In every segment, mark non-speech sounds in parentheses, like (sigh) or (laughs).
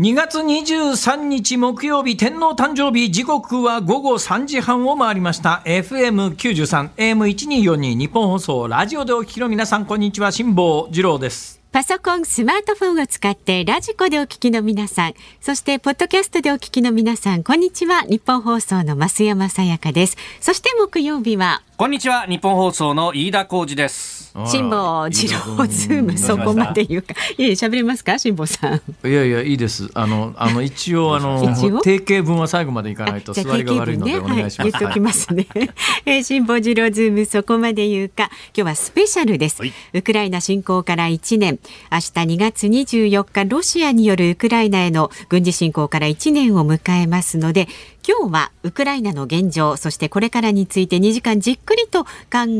2月23日木曜日天皇誕生日時刻は午後3時半を回りました。FM93 AM1242 ニッポン放送ラジオでお聞きの皆さんこんにちは。辛坊治郎です。パソコン、スマートフォンを使ってラジコでお聞きの皆さん、そしてポッドキャストでお聞きの皆さん、こんにちは。ニッポン放送の増山さやかです。そして木曜日は、こんにちは。ニッポン放送の飯田浩司です。辛坊治郎ズームそこまで言うか。いや喋れますか？辛坊さん。いやいやいいです。あのあの (laughs) 一応あの定型文は最後までいかないと座りが悪いのでお願いします、ねはい、言っておきますね、(laughs) えー、辛坊治郎ズームそこまで言うか。今日はスペシャルです、はい、ウクライナ侵攻から1年明日2月24日ロシアによるウクライナへの軍事侵攻から1年を迎えますので今日はウクライナの現状そしてこれからについて2時間じっくりと考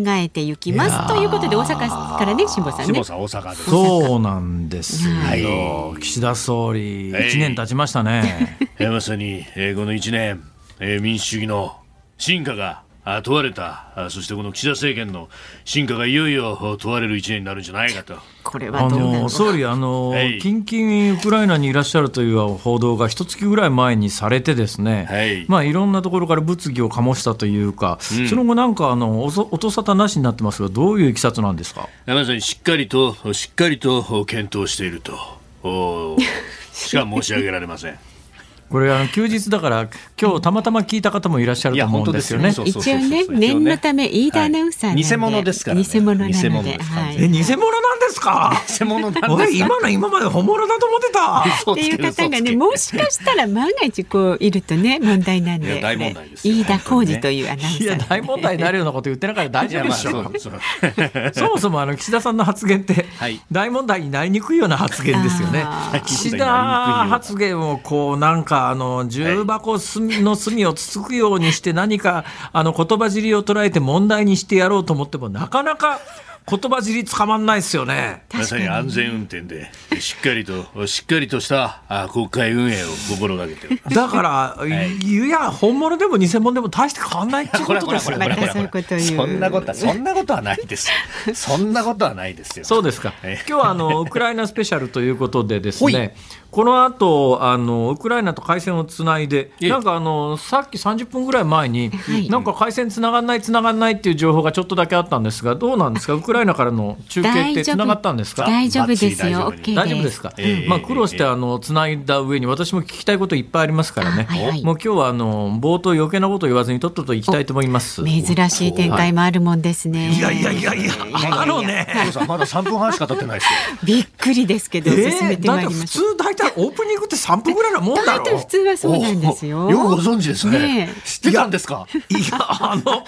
えていきますということで大阪からね辛坊さんね。さん大阪ですそうなんですよ、はい、岸田総理1年経ちましたね。(laughs) まさに、えー、この1年、えー、民主主義の進化が問われた。そしてこの岸田政権の進化がいよいよ問われる一年になるんじゃないかと。これはあの総理あの、はい、近々ウクライナにいらっしゃるという報道が一月ぐらい前にされてですね、はい、まあいろんなところから物議を醸したというか、うん、その後なんかあの音沙汰なしになってますがどういういきさつなんですか？まさにしっかりとしっかりと検討していると。しか申し上げられません。これあの休日だから今日たまたま聞いた方もいらっしゃると思うんですよね。一応ね念のため飯田アナウンサー偽物ですから、偽物なので、はい、え偽物なんですか？偽物なんです今の今まで本物だと思ってた。っていう方がねもしかしたら万が一こういるとね問題なんで。大問題です。飯田浩二というアナウンサー。いや大問題になるようなこと言ってなかったら大丈夫でしょう。(laughs) そもそもあの岸田さんの発言って大問題になりにくいような発言ですよね。岸田発言をこうなんかあの十重箱の隅をつつくようにして何かあの言葉尻を捉えて問題にしてやろうと思ってもなかなか言葉尻捕まんないですよね。まさに安全運転でしっかりとしっかりとした国会運営を心がけてだから、はい、いや本物でも偽物でも大して変わんないってことですよね。そんなことはそんなことはないです。(laughs) そんなことはないですよ。そうですか。今日はあのウクライナスペシャルということでですね。この後あのウクライナと回線をつないで、なんかあのさっき30分ぐらい前に、はい、なんか回線つながらないつながらないっていう情報がちょっとだけあったんですが、どうなんですか、ウクライナからの中継ってつながったんですか？大丈夫ですよ。大丈夫ですか？えー、まあ苦労してあのつないだ上に私も聞きたいこといっぱいありますからね。はいはい、もう今日はあの冒頭余計なこと言わずにとっとと行きたいと思います。珍しい展開もあるもんですね。いやいやいやいや、あのね、まだ3分半しか経ってないですよ。(laughs) びっくりですけど、進めてまいりましょう。体オープニングって3分ぐらいのもんだろ普通はそうなんですよ。よくご存知ですね。ね知ってたんですか？(laughs) いや、あの、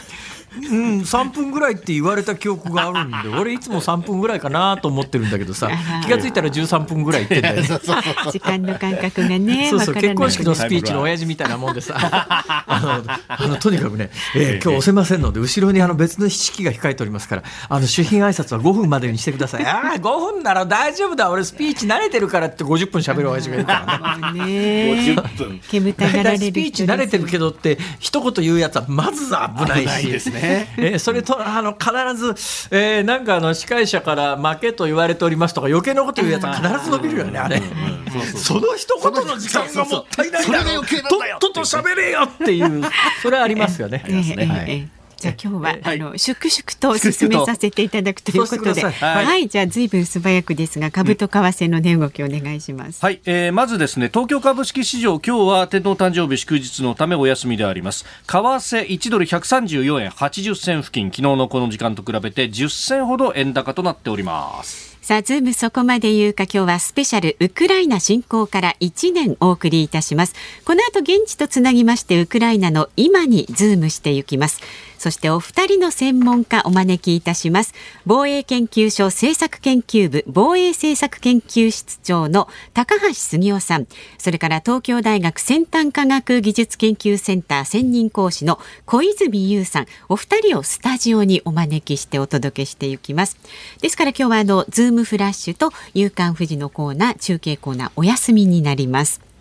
うん、3分ぐらいって言われた記憶があるんで (laughs) 俺いつも3分ぐらいかなと思ってるんだけどさ気が付いたら13分ぐらい言ってんだよ。ね (laughs) 時間の感覚がねそうそう結婚式のスピーチの親父みたいなもんでさ。(laughs) あのあのとにかくね、えー、今日押せませんので後ろにあの別の式が控えておりますからあの主賓挨拶は5分までにしてください。ああ5分なら大丈夫だ。俺スピーチ慣れてるからって50分喋る親父がいるからね。ね煙たがられるスピーチ慣れてるけどって一言言うやつはまず危ないし。ですね、えー、それとあの必ず、えー、なんかあの司会者から負けと言われておりますとか余計なこと言うやつは必ず伸びるよねあれ。その一言の時間がもったいないだろとっとと喋れよっていう。それはありますよね。はいじゃあ (laughs) 今日は、はい、あの粛々と進めさせていただくということで、はい、はい、じゃあずいぶん素早くですが株と為替の値動きお願いします。はい、えー、まずですね東京株式市場今日は天皇誕生日祝日のためお休みであります。為替1ドル134円80銭付近昨日のこの時間と比べて10銭ほど円高となっております。さあ、ズームそこまで言うか今日はスペシャルウクライナ侵攻から1年お送りいたします。この後現地とつなぎましてウクライナの今にズームしていきます。そしてお二人の専門家お招きいたします。防衛研究所政策研究部防衛政策研究室長の高橋杉雄さん。それから東京大学先端科学技術研究センター専任講師の小泉悠さん。お二人をスタジオにお招きしてお届けしていきます。ですから今日はあのズームフラッシュと夕刊フジのコーナー中継コーナーお休みになります。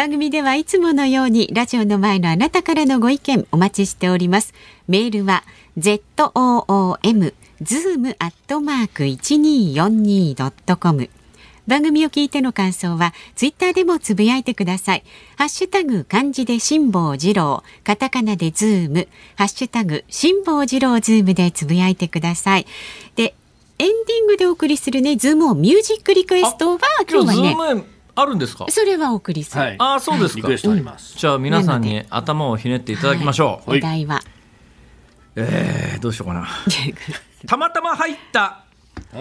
番組ではいつものようにラジオの前のあなたからのご意見お待ちしております。メールは zoom zoom アットマーク 1242.com 番組を聞いての感想はツイッターでもつぶやいてください。ハッシュタグ漢字で辛坊治郎。カタカナでズーム。ハッシュタグ辛坊治郎ズームでつぶやいてください。でエンディングでお送りするねズームをミュージックリクエストは今日はねあるんですか？それはお送りする。はい、あそうですか。じゃあ皆さんに頭をひねっていただきましょう。はい、お題は？えー、どうしようかな。たまたま入った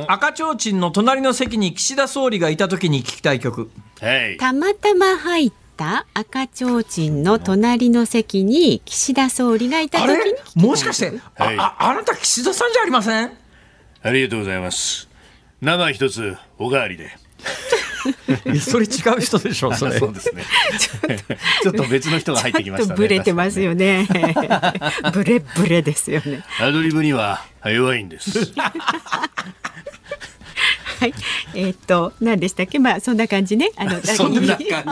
赤ちょうちんの隣の席に岸田総理がいた時に聞きたい曲。たまたま入った赤ちょうちんの隣の席に岸田総理がいた時にもしかしてあああなた岸田さんじゃありません？ありがとうございます生一つおかわりでそれ違う人でしょう。それ。そうですね。(laughs) ちょっと別の人が入ってきましたね。ブレてますよね。ブレブレですよね。アドリブには弱いんです。(laughs) はい、えー、っと、何でしたっけ、まあ、そんな感じね。あの、(laughs) (laughs)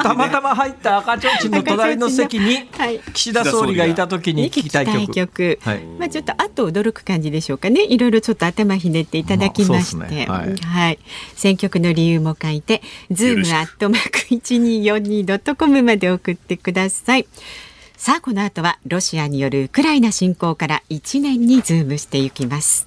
たまたま入った赤ちょうちんの隣の席に。岸田総理がいた時に聞きたい曲。曲はい、まあ、ちょっと後驚く感じでしょうかね。いろいろちょっと頭ひねっていただきまして。まあね、はい、はい、選曲の理由も書いて。ズームアットマーク一二四二ドットコムまで送ってください。さあこの後はロシアによるウクライナ侵攻から1年にズームしていきます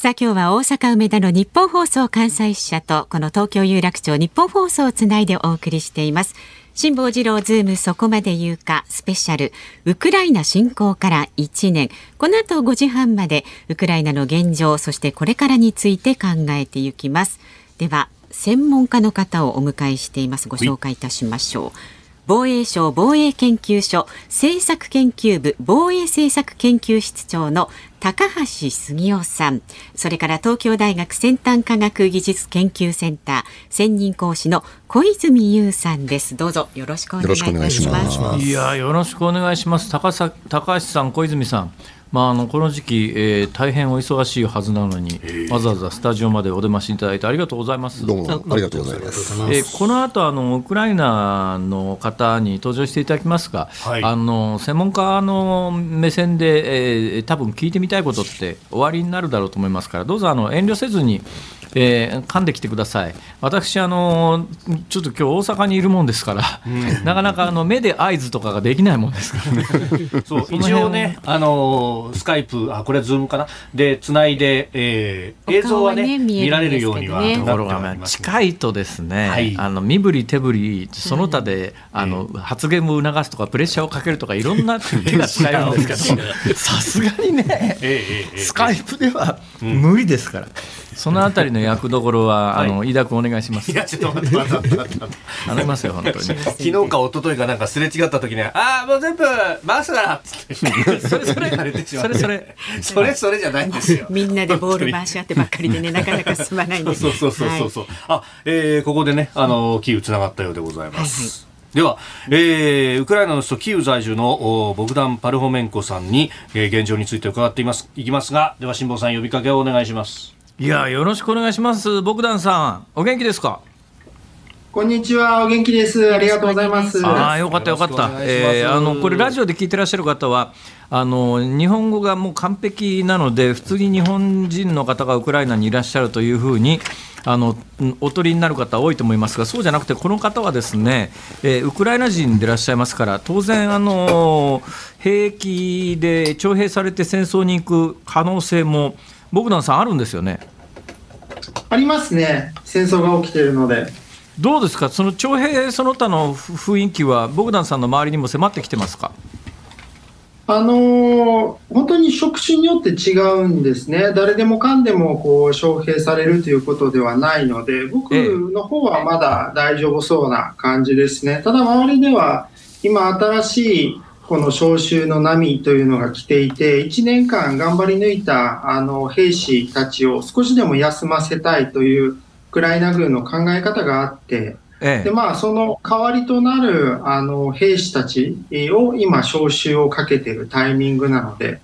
さあ今日は大阪梅田の日本放送関西支社とこの東京有楽町日本放送をつないでお送りしています。辛坊治郎ズームそこまで言うかスペシャルウクライナ侵攻から1年。この後5時半までウクライナの現状そしてこれからについて考えていきます。では専門家の方をお迎えしています。ご紹介いたしましょう。防衛省防衛研究所政策研究部防衛政策研究室長の高橋杉雄さん。それから東京大学先端科学技術研究センター専任講師の小泉優さんです。どうぞよろしくお願いします。いやよろしくお願いします。高さ高橋さん小泉さんまあ、あのこの時期、えー、大変お忙しいはずなのに、わざわざスタジオまでお出ましいただいてありがとうございます。どうもありがとうございます。えー、この後あのウクライナの方に登場していただきますが、はい、あの専門家の目線で、えー、多分聞いてみたいことって終わりになるだろうと思いますから、どうぞあの遠慮せずに。えー、噛んできてください。私、あのちょっと今日大阪にいるもんですから、うん、なかなかあの目で合図とかができないもんですから。(laughs) ね。そう一応ね、あのスカイプ、あこれはズームかな、でつないで、えー、映像はね、ね。見られるようにはところが、近いとですね、はい、あの身振り手振りその他で、あの発言を促すとかプレッシャーをかけるとかいろんな手が使えるんですけど、(laughs) さすがにね、スカイプでは無理ですから。そのあたりの役どころは、あの、飯田君お願いします。いや、ちょっと待って待って待って。頼みますよ、本当に。(laughs) 昨日か一昨日かなんかすれ違った時に、ああ、もう全部回すからっつって。それそれ、それそれ、それそれじゃないんですよ。(laughs) みんなでボール回し合ってばっかりでね、なかなか進まないんです。そうそうそうそう。あ、えここでね、あの、キーウつながったようでございます。では、えー、ウクライナの首都キーウ在住のボグダン・パルホメンコさんに、えー、現状について伺っていますいきますがでは辛坊さん呼びかけをお願いしますいやよろしくお願いしますボグダンさんお元気ですか？こんにちは、お元気です。ありがとうございます。ああ、よかったよかった。えー、あのこれラジオで聞いてらっしゃる方は、あの日本語がもう完璧なので、普通に日本人の方がウクライナにいらっしゃるというふうに。あのおとりになる方多いと思いますが、そうじゃなくて、この方はですね、えー、ウクライナ人でいらっしゃいますから、当然、あの兵役で徴兵されて戦争に行く可能性も、ボグダンさん、あるんですよね。ありますね、戦争が起きているので。どうですか、その徴兵その他の雰囲気は、ボグダンさんの周りにも迫ってきてますか？あのー、本当に職種によって違うんですね、誰でもかんでもこう招聘されるということではないので、僕の方はまだ大丈夫そうな感じですね、ただ周りでは今、新しいこの招集の波というのが来ていて、1年間頑張り抜いたあの兵士たちを少しでも休ませたいというウクライナ軍の考え方があって、ええ、でまあ、その代わりとなるあの兵士たちを今、招集をかけているタイミングなので、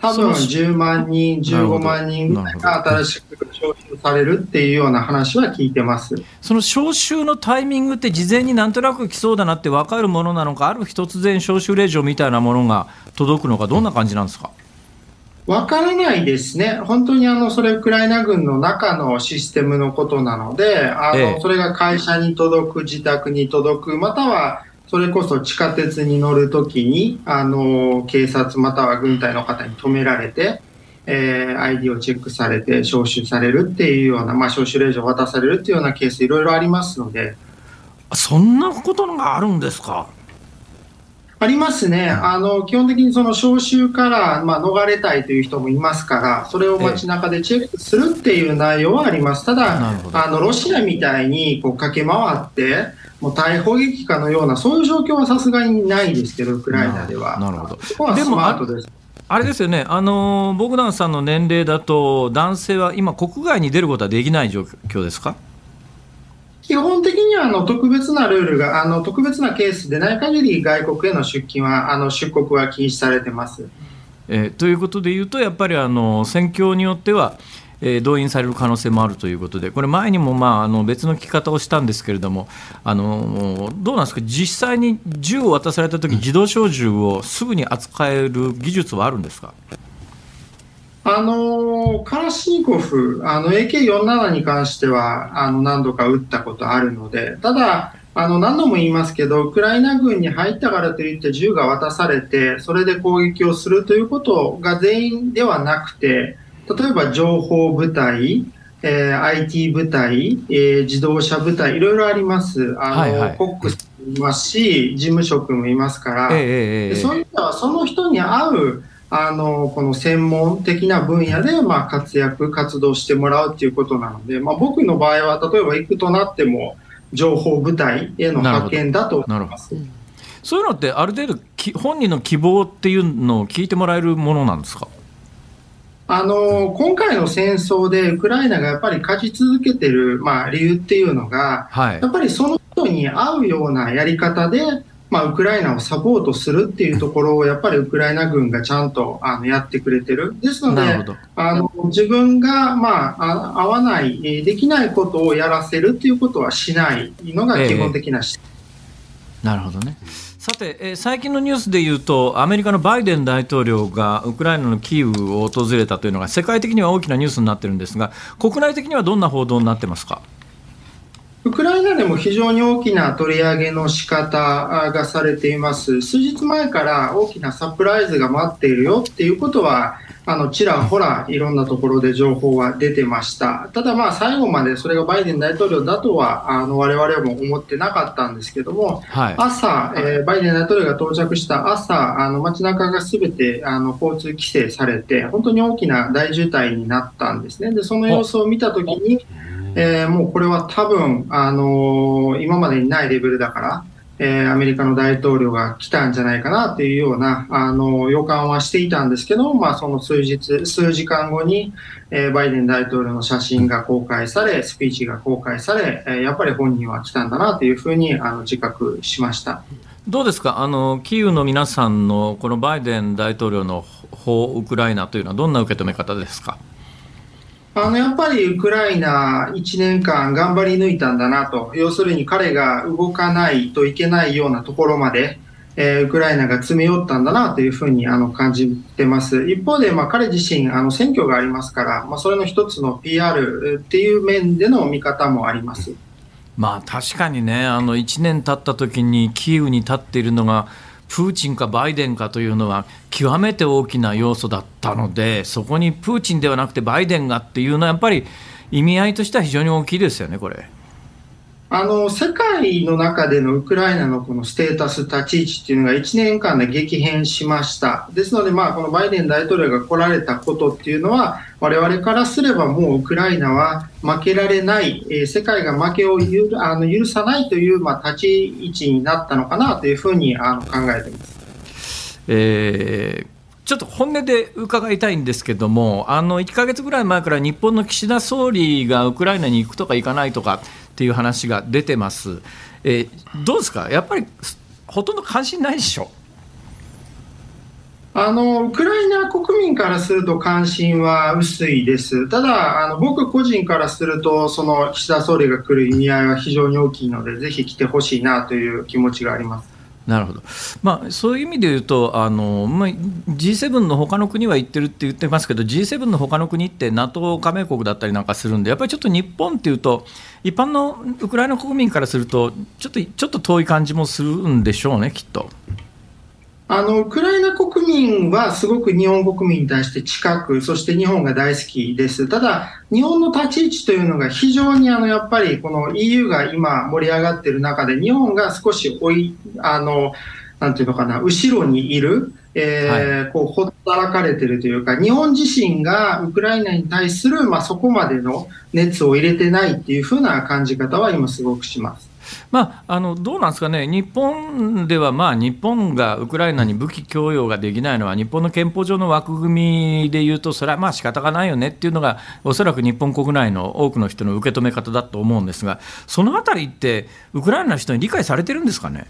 多分10万人、15万人ぐらいが新しく招集されるっていうような話は聞いてます。その招集のタイミングって、事前になんとなく来そうだなって分かるものなのか、ある日突然、招集令状みたいなものが届くのか、どんな感じなんですか？わからないですね、本当にあのそれ、ウクライナ軍の中のシステムのことなので、あの、ええ、それが会社に届く、自宅に届く、またはそれこそ地下鉄に乗るときにあの警察または軍隊の方に止められて、えー、ID をチェックされて招集されるっていうような、まあ、招集令状を渡されるっていうようなケースいろいろありますので。そんなことがあるんですか？ありますね、あの基本的にその招集から、まあ、逃れたいという人もいますから、それを街中でチェックするっていう内容はあります、ただ、あのロシアみたいにこう駆け回って、もう大砲撃かのような、そういう状況はさすがにないですけど、ウクライナでは。なるほどでもあれですよね、あのボグダンさんの年齢だと、男性は今、国外に出ることはできない状況ですか？基本的にはあの特別なルールがあの特別なケースでない限り外国への出勤はあの出国は禁止されてます。えー、ということでいうとやっぱりあの戦況によっては、えー、動員される可能性もあるということでこれ前にも、まあ、あの別の聞き方をしたんですけれどもあのどうなんですか実際に銃を渡された時自動小銃をすぐに扱える技術はあるんですか？あのカラシニコフ、あの AK47 に関してはあの何度か撃ったことあるので、ただ、あの何度も言いますけど、ウクライナ軍に入ったからといって銃が渡されて、それで攻撃をするということが全員ではなくて、例えば情報部隊、えー、IT 部隊、えー、自動車部隊、いろいろあります。あの、はいはい、コックスもいますし、事務職もいますから、えー、そういったその人に合うあの、この専門的な分野で、まあ、活躍、活動してもらうっていうことなので、まあ、僕の場合は、例えば行くとなっても、情報部隊への派遣だと思います。そういうのって、ある程度、本人の希望っていうのを聞いてもらえるものなんですか？あの今回の戦争でウクライナがやっぱり勝ち続けてる、まあ、理由っていうのが、はい、やっぱりその人に合うようなやり方でまあ、ウクライナをサポートするっていうところをやっぱりウクライナ軍がちゃんとあのやってくれてる。ですので、あの自分が、まあ、合わない、できないことをやらせるっていうことはしないのが基本的な、ええ、なるほどね。さて、えー、最近のニュースでいうと、アメリカのバイデン大統領がウクライナのキーウを訪れたというのが、世界的には大きなニュースになってるんですが、国内的にはどんな報道になってますか？ウクライナでも非常に大きな取り上げの仕方がされています。数日前から大きなサプライズが待っているよっていうことは、あのちらほらいろんなところで情報は出てました。ただ、まあ最後までそれがバイデン大統領だとはあの我々も思ってなかったんですけども、はい、朝、えー、バイデン大統領が到着した朝、あの街中がすべてあの交通規制されて、本当に大きな大渋滞になったんですね。でその様子を見たときに、えー、もうこれは多分、あのー、今までにないレベルだから、えー、アメリカの大統領が来たんじゃないかなというような、あの予感はしていたんですけど、まあ、その数日、数時間後に、えー、バイデン大統領の写真が公開され、スピーチが公開され、えー、やっぱり本人は来たんだなというふうにあの自覚しました。どうですか？あの、キーウの皆さんのこのバイデン大統領の訪ウクライナというのは、どんな受け止め方ですか？あのやっぱりウクライナ1年間頑張り抜いたんだなと、要するに彼が動かないといけないようなところまで、えー、ウクライナが詰め寄ったんだなというふうにあの感じてます。一方で、まあ、彼自身あの選挙がありますから、まあ、それの一つの PR っていう面での見方もあります。まあ確かにね、あの1年経った時にキーウに立っているのがプーチンかバイデンかというのは極めて大きな要素だったのでそこにプーチンではなくてバイデンがっていうのはやっぱり意味合いとしては非常に大きいですよね、これ。あの世界の中でのウクライナのこのステータス、立ち位置っていうのが1年間で激変しました。ですので、まあ、このバイデン大統領が来られたことっていうのは、我々からすればもうウクライナは負けられない、えー、世界が負けをゆあの許さないという、まあ、立ち位置になったのかなというふうにあの考えています。えーちょっと本音で伺いたいんですけども、あの1か月ぐらい前から日本の岸田総理がウクライナに行くとか行かないとかっていう話が出てます。えー、どうですか、やっぱりほとんど関心ないでしょ？あのウクライナ国民からすると関心は薄いです、ただ、あの僕個人からすると、その岸田総理が来る意味合いは非常に大きいので、ぜひ来てほしいなという気持ちがあります。なるほど、まあ、そういう意味で言うと、あのまあ、G7 の他の国は行ってるって言ってますけど、G7 の他の国って NATO 加盟国だったりなんかするんで、やっぱりちょっと日本っていうと、一般のウクライナ国民からすると、ちょっとちょっと遠い感じもするんでしょうね、きっと。あの、ウクライナ国民はすごく日本国民に対して近く、そして日本が大好きです。ただ、日本の立ち位置というのが非常にあの、やっぱりこの EU が今盛り上がっている中で、日本が少し追い、あの、なんていうのかな、後ろにいる、えー、はい、こう、ほったらかれてるというか、日本自身がウクライナに対する、まあ、そこまでの熱を入れてないっていうふうな感じ方は今すごくします。まあ、あのどうなんですかね、日本では、まあ、日本がウクライナに武器供与ができないのは、日本の憲法上の枠組みでいうと、それはまあ仕方がないよねっていうのが、おそらく日本国内の多くの人の受け止め方だと思うんですが、そのあたりって、ウクライナの人に理解されてるんですかね？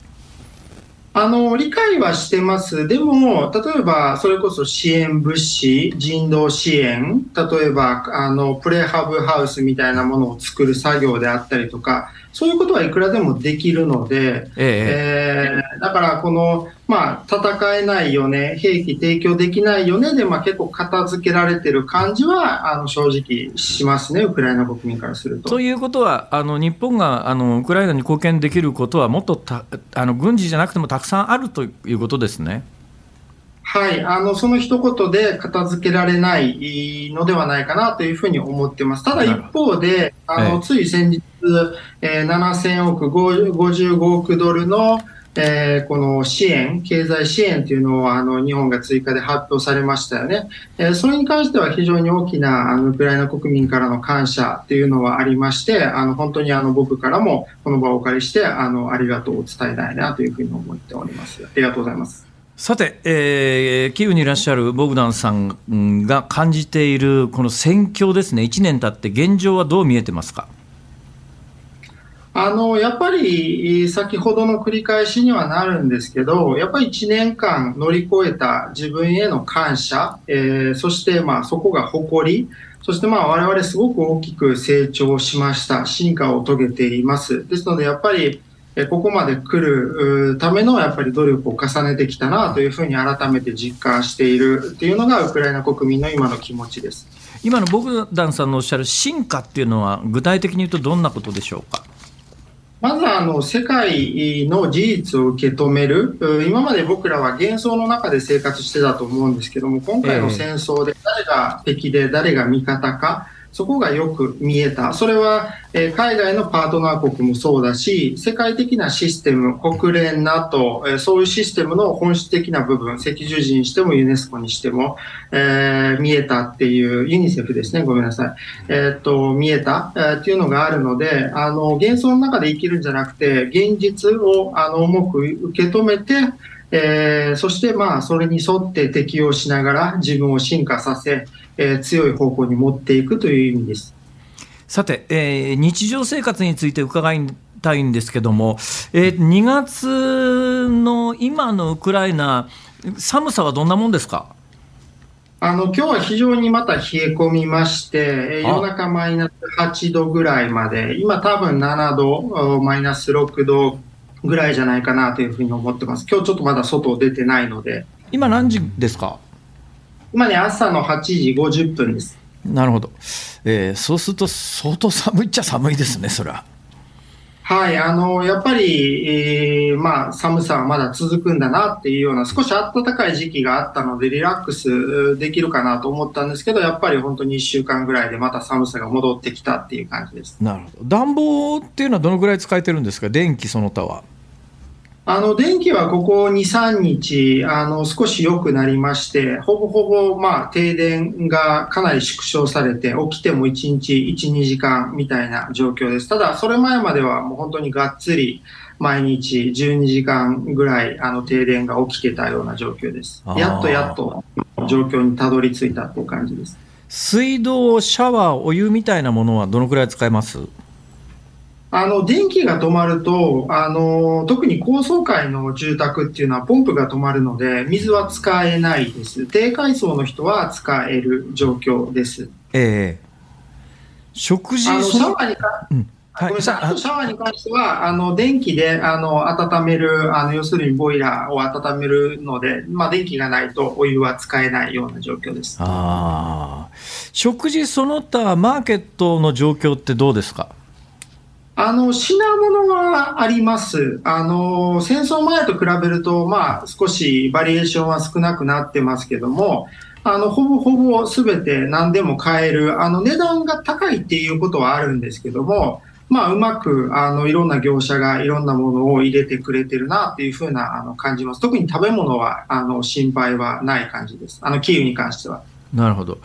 あの、理解はしてます。でも、例えば、それこそ支援物資、人道支援、例えば、あの、プレハブハウスみたいなものを作る作業であったりとか、そういうことはいくらでもできるので、ええー、だからこの、まあ、戦えないよね、兵器提供できないよねで、まあ、結構片付けられてる感じはあの正直しますね、ウクライナ国民からすると。ということは、あの日本があのウクライナに貢献できることは、もっとたあの軍事じゃなくてもたくさんあるということですね。はい、あの、その一言で片付けられないのではないかなというふうに思ってます。ただ一方で、あの、つい先日、えー、7000億、55億ドルの、えー、この支援、経済支援というのをあの日本が追加で発表されましたよね。えー、それに関しては非常に大きなあのウクライナ国民からの感謝というのはありまして、あの本当にあの僕からもこの場をお借りしてあのありがとうを伝えたいなというふうに思っております。ありがとうございます。さて、えー、キーウにいらっしゃるボグダンさんが感じているこの戦況ですね、1年経って現状はどう見えてますか？あのやっぱり先ほどの繰り返しにはなるんですけど、やっぱり1年間乗り越えた自分への感謝、えー、そしてまあそこが誇り、そしてまあ我々すごく大きく成長しました、進化を遂げています。ですのでやっぱりここまで来るためのやっぱり努力を重ねてきたなというふうに改めて実感しているっていうのがウクライナ国民の今の気持ちです今のボグダンさんのおっしゃる進化っていうのは具体的に言うとどんなことでしょうか？まずあの世界の事実を受け止める。今まで僕らは幻想の中で生活してたと思うんですけども今回の戦争で誰が敵で誰が味方か、そこがよく見えた。それは、えー、海外のパートナー国もそうだし、世界的なシステム、国連、NATO、えー、そういうシステムの本質的な部分、赤十字にしてもユネスコにしても、えー、見えたっていう、ユニセフですね、ごめんなさい。えっと、見えた、えっていうのがあるので、あの、幻想の中で生きるんじゃなくて、現実を、あの、重く受け止めて、えー、そしてまあそれに沿って適応しながら自分を進化させ、えー、強い方向に持っていくという意味です。さて、えー、日常生活について伺いたいんですけども、えー、2月の今のウクライナ、寒さはどんなもんですか？あの今日は非常にまた冷え込みまして、夜中マイナス8度ぐらいまで、今多分7度、マイナス6度ぐらいじゃないかなというふうに思ってます。今日ちょっとまだ外出てないので。今何時ですか？今ね、朝の8時50分です。なるほど。えー、そうすると相当寒いっちゃ寒いですね、それは。はい、あの、やっぱり、えー、まあ、寒さはまだ続くんだなっていうような、少し暖かい時期があったので、リラックスできるかなと思ったんですけど、やっぱり本当に1週間ぐらいでまた寒さが戻ってきたっていう感じです。なるほど。暖房っていうのはどのぐらい使えてるんですか、電気その他は。あの電気はここ2、3日あの少し良くなりまして、ほぼほぼ、まあ、停電がかなり縮小されて、起きても1日1、2時間みたいな状況です。ただ、それ前まではもう本当にがっつり毎日12時間ぐらいあの停電が起きてたような状況です。やっとやっと状況にたどり着いたという感じです。水道、シャワー、お湯みたいなものはどのくらい使えます？あの電気が止まるとあの、特に高層階の住宅っていうのはポンプが止まるので、水は使えないです。低階層の人は使える状況です。ええー、食事あのシャワーにか、うん、はい、ごめんなさい。あとシャワーに関しては、あの、電気で、あの、温める、あの、要するにボイラーを温めるので、まあ、電気がないとお湯は使えないような状況です。ああ。食事その他、マーケットの状況ってどうですか？あの、品物はあります。あの、戦争前と比べると、まあ、少しバリエーションは少なくなってますけども、あの、ほぼほぼ全て何でも買える、あの、値段が高いっていうことはあるんですけども、まあ、うまく、あの、いろんな業者がいろんなものを入れてくれてるなっていうふうな、あの、感じます。特に食べ物は、あの、心配はない感じです。あの、キーウに関しては。なるほど、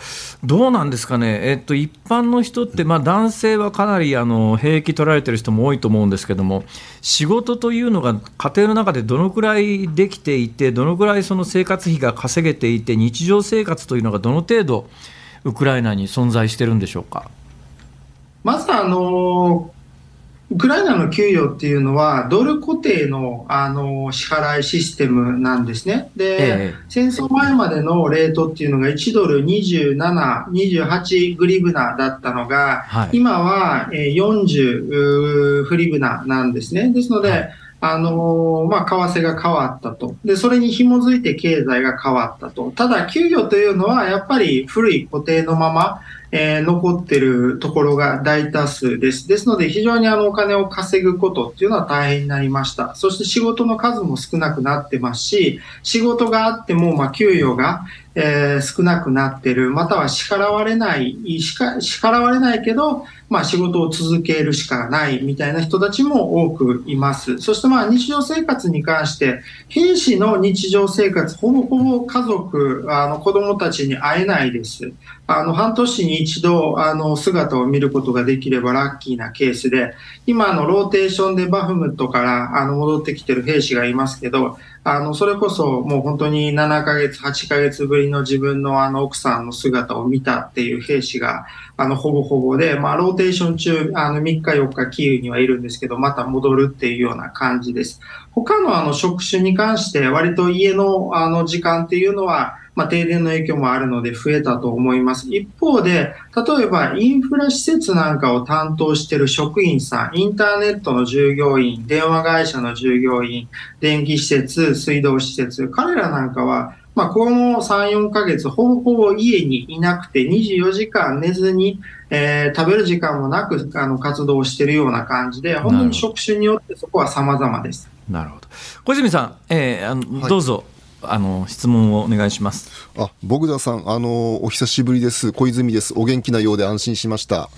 どうなんですかね、えっと、一般の人って、まあ、男性はかなりあの兵役取られてる人も多いと思うんですけども、仕事というのが家庭の中でどのくらいできていて、どのくらいその生活費が稼げていて、日常生活というのがどの程度、ウクライナに存在してるんでしょうか？まずあのウクライナの給与っていうのは、ドル固定のあの支払いシステムなんですね。で、ええ、戦争前までのレートっていうのが1ドル27、28グリブナだったのが、はい、今は40フリブナなんですね。ですので、はいあのまあ、為替が変わったと。で、それに紐づいて経済が変わったと。ただ、給与というのは、やっぱり古い固定のまま、えー、残ってるところが大多数です。ですので、非常にあのお金を稼ぐことっていうのは大変になりました。そして仕事の数も少なくなってますし、仕事があっても、まあ、給与が、えー、少なくなってる、または支払われない、支払われないけど、まあ、仕事を続けるしかないみたいな人たちも多くいます。そしてまあ日常生活に関して、兵士の日常生活、ほぼほぼ家族、あの子供たちに会えないです。あの半年に一度あの姿を見ることができればラッキーなケースで、今のローテーションでバフムトからあの戻ってきてる兵士がいますけど、あの、それこそもう本当に7ヶ月、8ヶ月ぶりの自分のあの奥さんの姿を見たっていう兵士が、あの、ほぼほぼで、まあ、ローテーション中、あの、3日4日キーウにはいるんですけど、また戻るっていうような感じです。他のあの、職種に関して、割と家のあの、時間っていうのは、まあ、停電の影響もあるので増えたと思います。一方で、例えばインフラ施設なんかを担当している職員さん、インターネットの従業員、電話会社の従業員、電気施設、水道施設、彼らなんかは、まあ、この3、4ヶ月、ほぼほぼ家にいなくて、24時間寝ずに、えー、食べる時間もなくあの活動しているような感じで、本当に職種によってそこは様々です。なるほど。小泉さん、えー、あの、はい、どうぞ。あの質問をお願いします。あ、ボグダさん、あのお久しぶりです。小泉です。お元気なようで安心しました。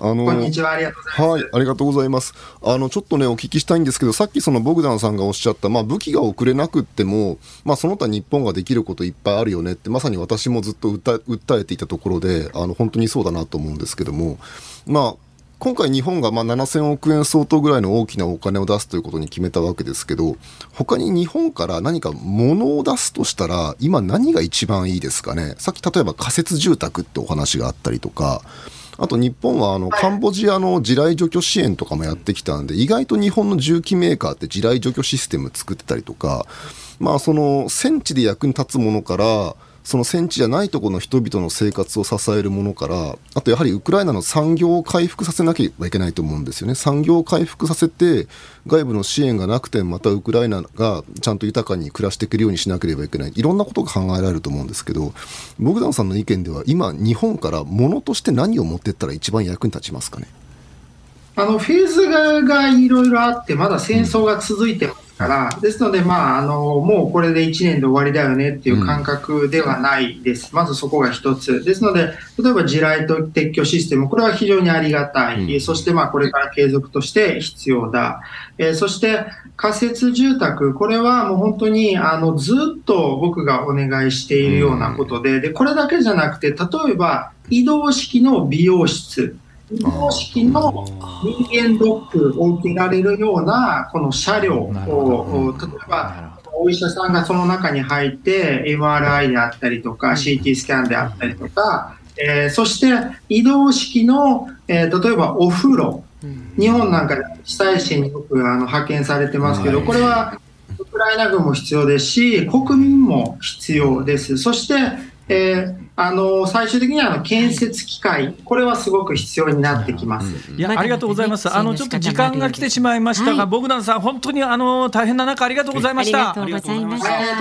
あのこんにちは、ありがとうございます。はい、ありがとうございます。あの、ちょっとね、お聞きしたいんですけど、さっきそのボグダンさんがおっしゃった、まあ、武器が遅れなくっても、まあ、その他日本ができることいっぱいあるよねって、まさに私もずっと訴えていたところで、あの、本当にそうだなと思うんですけども、まあ、今回日本がまあ7000億円相当ぐらいの大きなお金を出すということに決めたわけですけど、他に日本から何か物を出すとしたら、今何が一番いいですかね？さっき例えば仮設住宅ってお話があったりとか、あと日本はあのカンボジアの地雷除去支援とかもやってきたんで、意外と日本の重機メーカーって地雷除去システム作ってたりとか、まあその戦地で役に立つものから、その戦地じゃないところの人々の生活を支えるものからあとやはりウクライナの産業を回復させなければいけないと思うんですよね。産業を回復させて外部の支援がなくてまたウクライナがちゃんと豊かに暮らしていけるようにしなければいけない。いろんなことが考えられると思うんですけどボグダンさんの意見では今日本から物として何を持っていったら一番役に立ちますかね？あのフェーズがいろいろあってまだ戦争が続いてまから、ですので、まあ、あの、もうこれで1年で終わりだよねっていう感覚ではないです。うん、まずそこが一つ。ですので、例えば地雷と撤去システム、これは非常にありがたい。うん、そして、まあ、これから継続として必要だ。えー、そして、仮設住宅、これはもう本当に、あの、ずっと僕がお願いしているようなことで、で、これだけじゃなくて、例えば、移動式の美容室、移動式の人間ドックを受けられるようなこの車両を、例えばお医者さんがその中に入って MRI であったりとか CT スキャンであったりとか、えー、そして移動式の、えー、例えばお風呂、日本なんかで被災地によくあの派遣されてますけど、これはウクライナ軍も必要ですし、国民も必要です。そして、えー、あの最終的にはあの建設機械、これはすごく必要になってきます。いや、ありがとうございます。あのちょっと時間が来てしまいましたが、はい、ボグダンさん本当にあの大変な中ありがとうございました。ありがとうご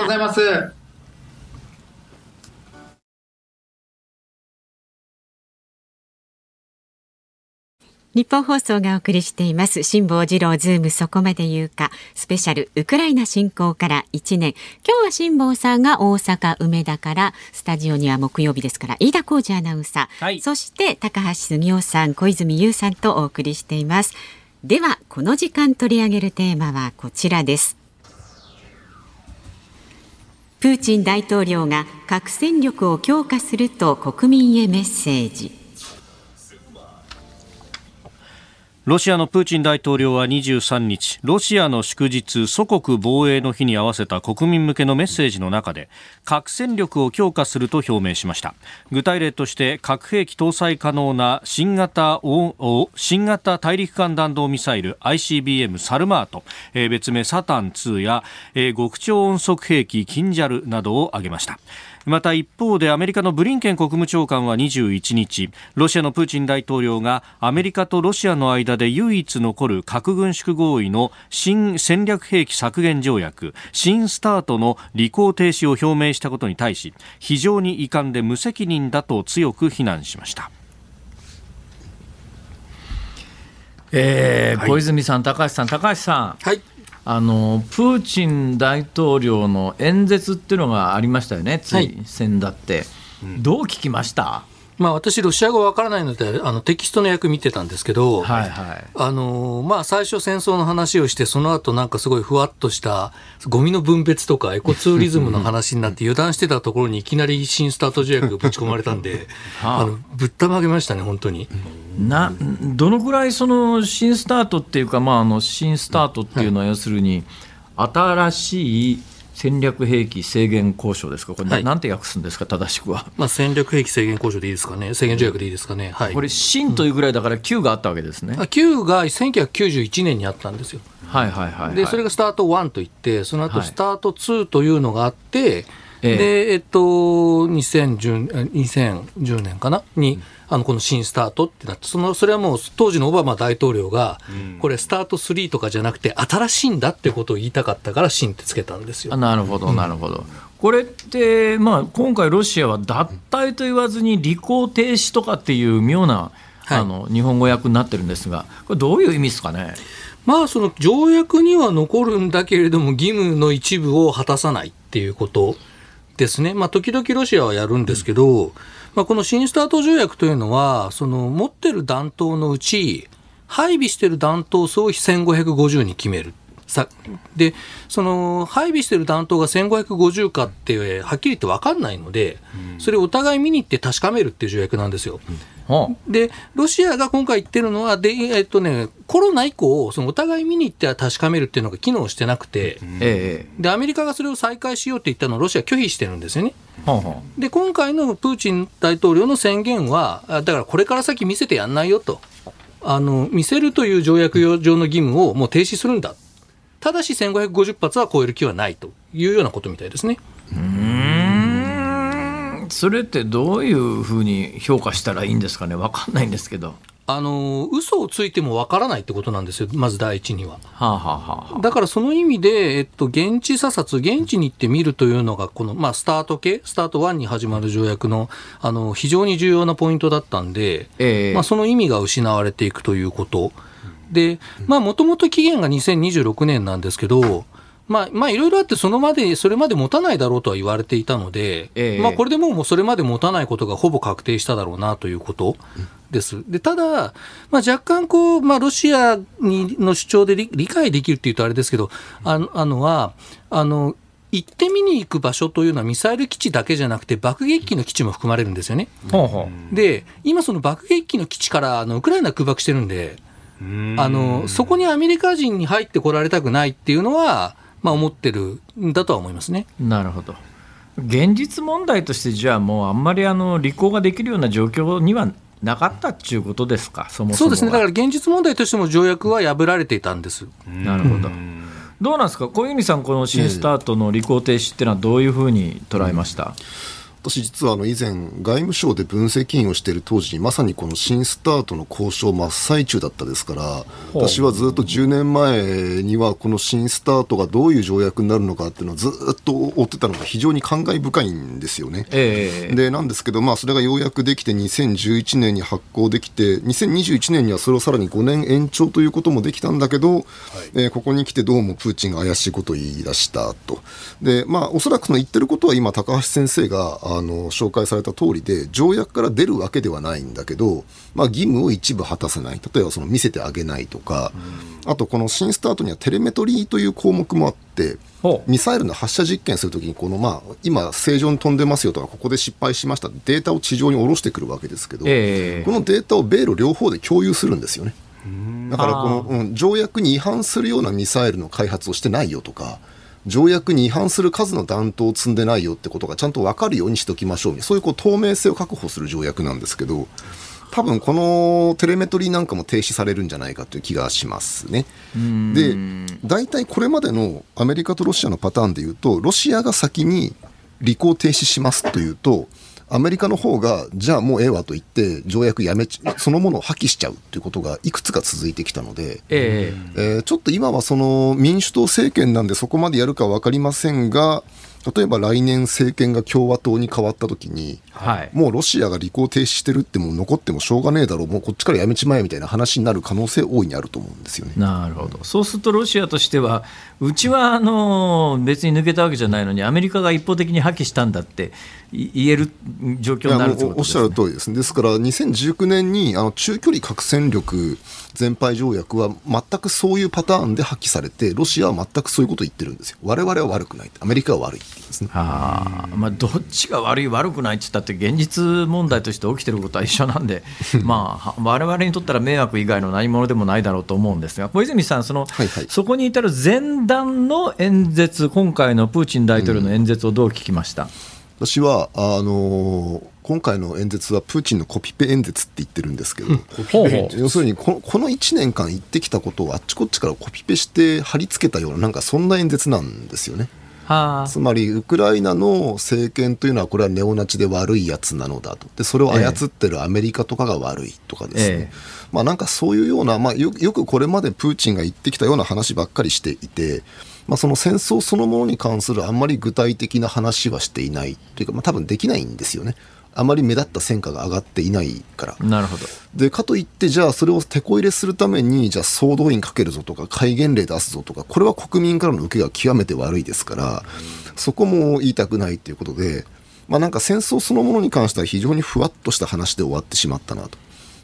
ざいます。日本放送がお送りしています。辛坊治郎ズームそこまで言うか。スペシャルウクライナ侵攻から1年。今日は辛坊さんが大阪梅田からスタジオには木曜日ですから飯田浩二アナウンサー、はい、そして高橋杉雄さん小泉優さんとお送りしています。ではこの時間取り上げるテーマはこちらです。プーチン大統領が核戦力を強化すると国民へメッセージロシアのプーチン大統領は23日、ロシアの祝日祖国防衛の日に合わせた国民向けのメッセージの中で、核戦力を強化すると表明しました。具体例として核兵器搭載可能な新型新型大陸間弾道ミサイル ICBM サルマート、別名サタン2や、極超音速兵器キンジャルなどを挙げました。また一方でアメリカのブリンケン国務長官は21日ロシアのプーチン大統領がアメリカとロシアの間で唯一残る核軍縮合意の新戦略兵器削減条約新スタートの履行停止を表明したことに対し非常に遺憾で無責任だと強く非難しました。えー、はい、小泉さん、高橋さん、高橋さん、はい、あのプーチン大統領の演説っていうのがありましたよね、つい先だって、はいどう聞きました？まあ、私、ロシア語わからないのであのテキストの役見てたんですけど、はいはいあのまあ、最初、戦争の話をして、その後なんかすごいふわっとしたゴミの分別とかエコツーリズムの話になって油断してたところにいきなり新スタート条約がぶち込まれたんで、(laughs) はあ、あのぶったまげましたね、本当に。などのぐらいその新スタートっていうか、まあ、あの新スタートっていうのは要するに、新しい戦略兵器制限交渉ですか、これ、はい、なんて訳すんですか、正しくは。まあ、戦略兵器制限交渉でいいですかね、制限条約でいいですかね、はい、これ、新というぐらいだから、旧があったわけですね。旧が1991年にあったんですよ。はいはいはい、はい、でそれがスタート1といって、その後スタート2というのがあって、はい、でえっと、2010, 2010年かな？に、あのこの新スタートってなってそのそれはもう当時のオバマ大統領が、これスタート3とかじゃなくて新しいんだってことを言いたかったから新ってつけたんですよ。なるほどなるほど、うん、これって、まあ、今回ロシアは脱退と言わずに履行停止とかっていう妙な、はい、あの日本語訳になってるんですがこれどういう意味ですかね？まあ、その条約には残るんだけれども義務の一部を果たさないっていうことですね。まあ、時々ロシアはやるんですけど、うんまあ、この新スタート条約というのは、その持ってる弾頭のうち、配備している弾頭数を1550に決める。さでその配備している弾頭が1550かってはっきり言って分かんないので、それをお互い見に行って確かめるっていう条約なんですよ。でロシアが今回言ってるのはで、えっとね、コロナ以降そのお互い見に行って確かめるっていうのが機能してなくて、でアメリカがそれを再開しようって言ったのをロシア拒否してるんですよね。で今回のプーチン大統領の宣言はだからこれから先見せてやんないよと。あの見せるという条約上の義務をもう停止するんだただし1550発は超える気はないというようなことみたいですね。うんそれってどういうふうに評価したらいいんですかね？分かんないんですけど。あの嘘をついてもわからないってことなんですよ、まず第一には。はあはあ、だからその意味で、えっと、現地査察、現地に行ってみるというのが、この、まあ、スタート系、スタート1に始まる条約のあの非常に重要なポイントだったんで、えー、まあ、その意味が失われていくということ。で、まあ、もともと期限が2026年なんですけど、まあ、まあ、いろいろあって、そのまで、それまで持たないだろうとは言われていたので、えまあ、これでもう、もうそれまで持たないことがほぼ確定しただろうなということです。で、ただ、まあ、若干こう、まあ、ロシアにの主張で理解できるっていうとあれですけど、あのあのは、あの、行ってみに行く場所というのはミサイル基地だけじゃなくて爆撃機の基地も含まれるんですよね。で、今その爆撃機の基地からあのウクライナ空爆してるんで、あのそこにアメリカ人に入ってこられたくないっていうのは、まあ、思ってるんだとは思いますね。なるほど。現実問題としてじゃあもうあんまりあの履行ができるような状況にはなかったっていうことですか、そもそもそうですね、だから現実問題としても条約は破られていたんです。なるほど。どうなんですか、小泉さん、この新スタートの履行停止っていうのは、どういうふうに捉えました、私実はあの以前外務省で分析員をしている当時にまさにこの新スタートの交渉真っ最中だったですから私はずっと10年前にはこの新スタートがどういう条約になるのかっていうのをずっと追ってたのが非常に感慨深いんですよね。えー、でなんですけど、まあ、それがようやくできて2011年に発行できて2021年にはそれをさらに5年延長ということもできたんだけど、はい、えー、ここに来てどうもプーチンが怪しいことを言い出したと。でまあ、おそらくその言ってることは今高橋先生があの紹介された通りで条約から出るわけではないんだけど、まあ、義務を一部果たせない。例えばその見せてあげないとか、あとこの新スタートにはテレメトリーという項目もあってミサイルの発射実験するときにこの、まあ、今正常に飛んでますよとかここで失敗しました。データを地上に下ろしてくるわけですけど、えー、このデータを米ロ両方で共有するんですよね。だからこの、うん、条約に違反するようなミサイルの開発をしてないよとか。条約に違反する数の弾頭を積んでないよってことがちゃんと分かるようにしておきましょうそういうこう透明性を確保する条約なんですけど多分このテレメトリーなんかも停止されるんじゃないかという気がしますね。で大体これまでのアメリカとロシアのパターンでいうとロシアが先に履行停止しますというとアメリカの方が、じゃあもうええわと言って、条約やめそのものを破棄しちゃうということがいくつか続いてきたので、えー、えー、ちょっと今はその民主党政権なんで、そこまでやるか分かりませんが、例えば来年政権が共和党に変わったときに、はい、もうロシアが履行停止してるってもう残ってもしょうがねえだろう、もうこっちからやめちまえみたいな話になる可能性大いにあると思うんですよね。なるほど。そうするとロシアとしては、うちはあの別に抜けたわけじゃないのに、アメリカが一方的に破棄したんだって言える状況になると、ね、おっしゃる通りです。ですから2019年にあの中距離核戦力全廃条約は全くそういうパターンで破棄されて、ロシアは全くそういうことを言ってるんですよ。我々は悪くない。アメリカは悪いって言うんですね。あまあ、どっちが悪い、悪くないって言ったって、現実問題として起きてることは一緒なんで、(laughs) まあ、我々にとったら迷惑以外の何者でもないだろうと思うんですが、小泉さん、その、はいはい、そこに至る前段の演説、今回のプーチン大統領の演説をどう聞きました、うん、私はあのー今回の演説はプーチンのコピペ演説って言ってるんですけど、要するにこの1年間言ってきたことをあっちこっちからコピペして貼り付けたようななんかそんな演説なんですよね。つまりウクライナの政権というのはこれはネオナチで悪いやつなのだと。でそれを操ってるアメリカとかが悪いとかですね、ええ、まあ、なんかそういうような、まあ、よくこれまでプーチンが言ってきたような話ばっかりしていて、まあ、その戦争そのものに関するあんまり具体的な話はしていないというか、まあ、多分できないんですよね。あまり目立った戦果が上がっていないから。なるほど。で、かといって、じゃあそれを手こ入れするために、じゃあ総動員かけるぞとか、戒厳令出すぞとか、これは国民からの受けが極めて悪いですから、そこも言いたくないということで、まあなんか戦争そのものに関しては非常にふわっとした話で終わってしまったなと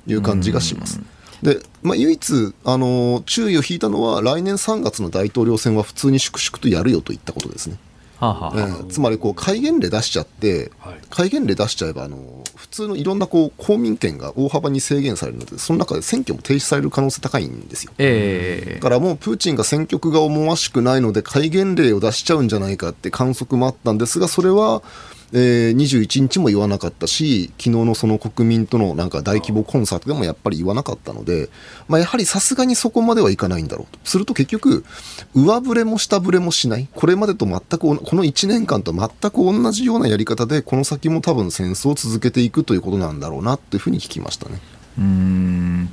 いう感じがします。で、まあ、唯一、あの注意を引いたのは、来年3月の大統領選は普通に粛々とやるよといったことですね。はあはあ、つまりこう戒厳令出しちゃって、はい、戒厳令出しちゃえばあの普通のいろんなこう公民権が大幅に制限されるのでその中で選挙も停止される可能性高いんですよ、えー、だからもうプーチンが選挙区が思わしくないので戒厳令を出しちゃうんじゃないかって観測もあったんですがそれはえー、21日も言わなかったし、昨日のその国民とのなんか大規模コンサートでもやっぱり言わなかったので、まあ、やはりさすがにそこまではいかないんだろうと。すると結局、上振れも下振れもしない、これまでと全く、この1年間と全く同じようなやり方で、この先も多分戦争を続けていくということなんだろうなというふうに聞きましたね。うん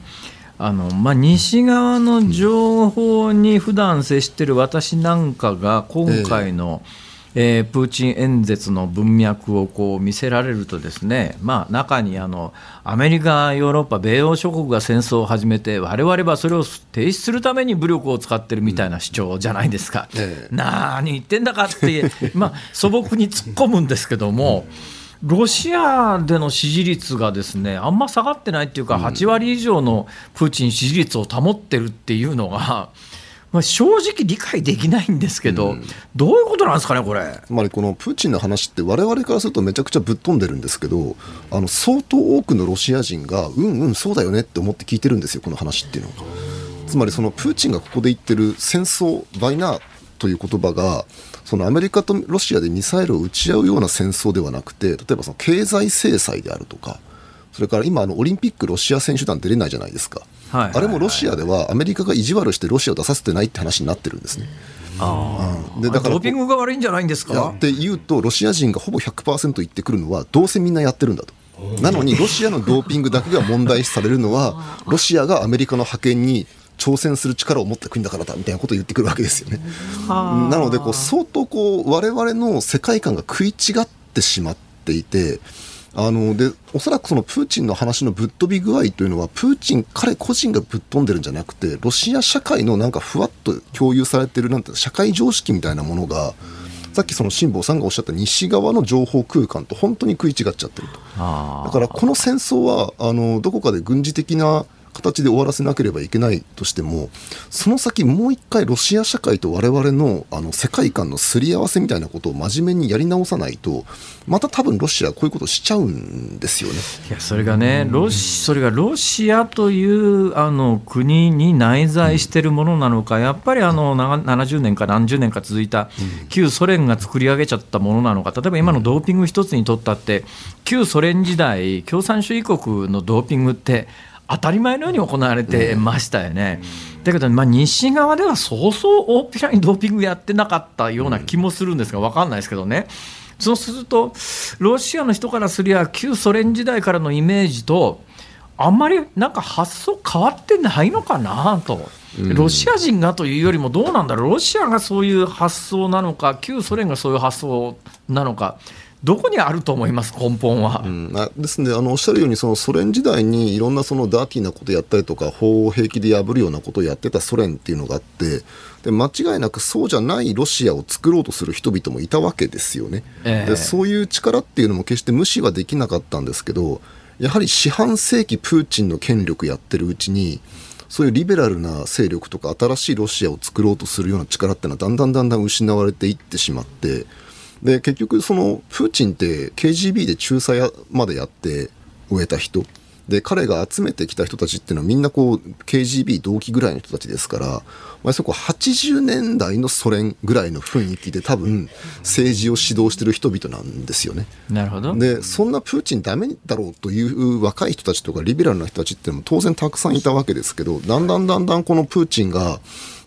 あのまあ、西側の情報に普段接している私なんかが今回の、えーえー、プーチン演説の文脈をこう見せられるとですね、まあ、中にあのアメリカ、ヨーロッパ、米欧諸国が戦争を始めて我々はそれを停止するために武力を使ってるみたいな主張じゃないですか。うん言ってんだかって、(laughs) まあ、素朴に突っ込むんですけども。ロシアでの支持率がですねあんま下がってないっていうか、8割以上のプーチン支持率を保ってるっていうのが、まあ、正直理解できないんですけど、うん、どういうことなんですかね、これ。つまりこのプーチンの話って、われわれからするとめちゃくちゃぶっ飛んでるんですけど、あの相当多くのロシア人が、うんうん、そうだよねって思って聞いてるんですよ、この話っていうのは。つまりそのプーチンがここで言ってる戦争、バイナーという言葉が、そのアメリカとロシアでミサイルを撃ち合うような戦争ではなくて、例えばその経済制裁であるとか、それから今、あのオリンピックロシア選手団出れないじゃないですか。あれもロシアではアメリカが意地悪してロシアを出させてないって話になってるんですね。うん、でだからドーピングが悪いんじゃないんですか？って言うとロシア人がほぼ100%言ってくるのはどうせみんなやってるんだと。なのにロシアのドーピングだけが問題視されるのは (laughs) ロシアがアメリカの覇権に挑戦する力を持った国だからだみたいなことを言ってくるわけですよね。なのでこう相当こう我々の世界観が食い違ってしまっていてあのでおそらくそのプーチンの話のぶっ飛び具合というのはプーチン彼個人がぶっ飛んでるんじゃなくてロシア社会のなんかふわっと共有されてるなんて社会常識みたいなものがさっきその辛坊さんがおっしゃった西側の情報空間と本当に食い違っちゃってると。だからこの戦争はあのどこかで軍事的な形で終わらせなければいけないとしてもその先もう一回ロシア社会と我々のあの世界観のすり合わせみたいなことを真面目にやり直さないとまた多分ロシアはこういうことしちゃうんですよね。いやそれがねロシそれがロシアというあの国に内在しているものなのか、やっぱりあの70年か何十年か続いた旧ソ連が作り上げちゃったものなのか例えば今のドーピング一つにとったって旧ソ連時代共産主義国のドーピングって当たり前のように行われてましたよね。だけど、まあ、西側ではそうそう大っぴらにドーピングやってなかったような気もするんですが分かんないですけどね。そうするとロシアの人からすりゃ旧ソ連時代からのイメージとあんまりなんか発想変わってないのかなと。ロシア人がというよりもどうなんだろうロシアがそういう発想なのか旧ソ連がそういう発想なのかどこにあると思います根本は？うん、ですねあのおっしゃるようにそのソ連時代にいろんなそのダーティーなことやったりとか法を平気で破るようなことをやってたソ連っていうのがあってで間違いなくそうじゃないロシアを作ろうとする人々もいたわけですよね。えー、でそういう力っていうのも決して無視はできなかったんですけどやはり四半世紀プーチンの権力やってるうちにそういうリベラルな勢力とか新しいロシアを作ろうとするような力っていうのはだんだんだんだん失われていってしまって。で結局そのプーチンって KGB で仲裁までやって終えた人で彼が集めてきた人たちっていうのはみんなこう KGB 同期ぐらいの人たちですから、まあ、そこ80年代のソ連ぐらいの雰囲気で多分政治を指導してる人々なんですよね。なるほどでそんなプーチンダメだろうという若い人たちとかリベラルな人たちっていうのも当然たくさんいたわけですけどだんだんだんだんこのプーチンが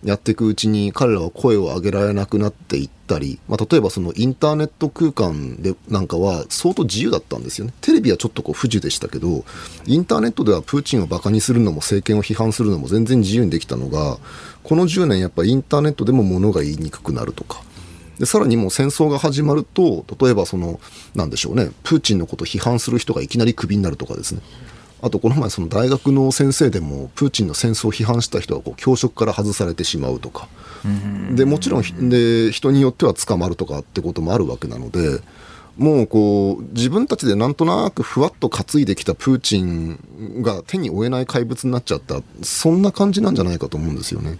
やっていくうちに彼らは声を上げられなくなっていったり、まあ、例えばそのインターネット空間でなんかは相当自由だったんですよね。テレビはちょっとこう不自由でしたけどインターネットではプーチンをバカにするのも政権を批判するのも全然自由にできたのがこの10年やっぱりインターネットでも物が言いにくくなるとか。でさらにもう戦争が始まると例えばそのなんでしょうね。プーチンのことを批判する人がいきなりクビになるとかですね。あとこの前その大学の先生でもプーチンの戦争を批判した人はこう教職から外されてしまうとか。でもちろんで人によっては捕まるとかってこともあるわけなのでもうこう自分たちでなんとなくふわっと担いできたプーチンが手に負えない怪物になっちゃった。そんな感じなんじゃないかと思うんですよね。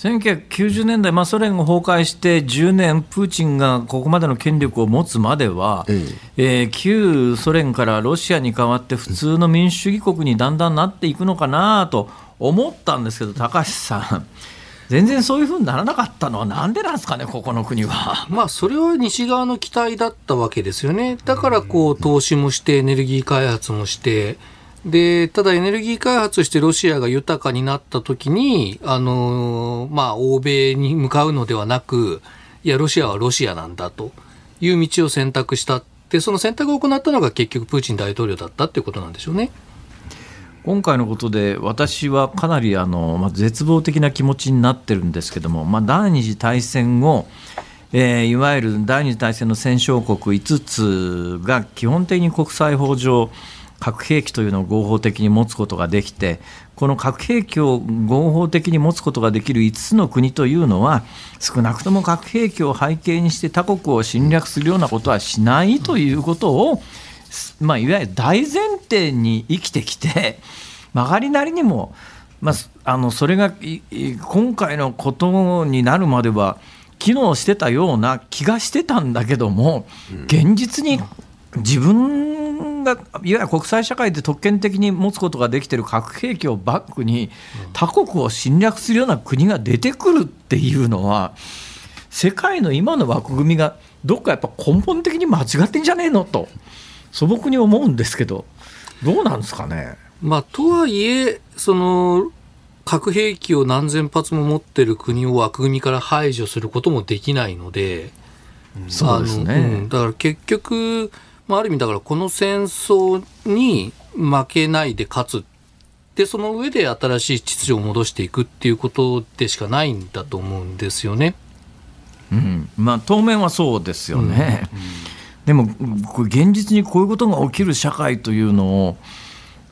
1990年代、まあ、ソ連が崩壊して10年、プーチンがここまでの権力を持つまでは、えええー、旧ソ連からロシアに代わって普通の民主主義国にだんだんなっていくのかなと思ったんですけど、高橋さん。(laughs) 全然そういうふうにならなかったのは、なんでなんですかね、ここの国は。(laughs) まあ、それは西側の期待だったわけですよね。だからこう投資もして、エネルギー開発もして、で、ただエネルギー開発してロシアが豊かになった時に、あの、まあ、欧米に向かうのではなく、いや、ロシアはロシアなんだという道を選択した。で、その選択を行ったのが結局プーチン大統領だったっていうことなんでしょうね。今回のことで私はかなりあの、まあ、絶望的な気持ちになってるんですけども、まあ、第二次大戦後、えー、いわゆる第二次大戦の戦勝国5つが基本的に国際法上核兵器というのを合法的に持つことができてこの核兵器を合法的に持つことができる5つの国というのは少なくとも核兵器を背景にして他国を侵略するようなことはしないということを、まあ、いわゆる大前提に生きてきて (laughs) 曲がりなりにも、まあ、あのそれが今回のことになるまでは機能してたような気がしてたんだけども現実に自分がいわゆる国際社会で特権的に持つことができている核兵器をバックに他国を侵略するような国が出てくるっていうのは世界の今の枠組みがどっかやっぱ根本的に間違ってんじゃねえのと素朴に思うんですけどどうなんですかね？まあ、とはいえその核兵器を何千発も持ってる国を枠組みから排除することもできないので、そうですね、うん、だから結局、まあ、ある意味だからこの戦争に負けないで勝つ。でその上で新しい秩序を戻していくっていうことでしかないんだと思うんですよね。うん。まあ、当面はそうですよね。うん。(laughs) でも現実にこういうことが起きる社会というのを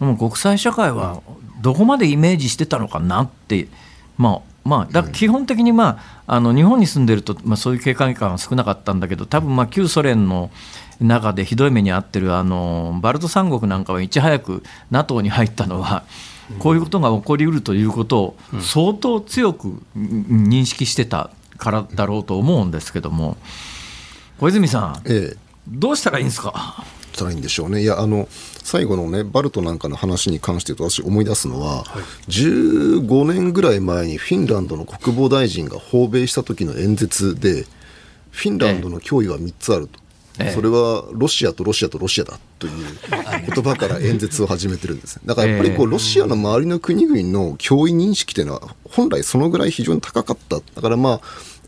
もう国際社会はどこまでイメージしてたのかなって、まあまあ、だ基本的に、まあ、あの日本に住んでると、まあ、そういう警戒感は少なかったんだけど多分まあ旧ソ連の中でひどい目に遭ってるあのバルト三国なんかはいち早く NATO に入ったのはこういうことが起こりうるということを相当強く認識してたからだろうと思うんですけども。小泉さん、ええ、どうしたらいいんですか？したらいいんでしょうね。いやあの最後のねバルトなんかの話に関して言うと私思い出すのは、はい、15年ぐらい前にフィンランドの国防大臣が訪米した時の演説でフィンランドの脅威は3つあると。ええ、それはロシアとロシアとロシアだという言葉から演説を始めてるんです。だからやっぱりこうロシアの周りの国々の脅威認識というのは本来そのぐらい非常に高かった。だからまあ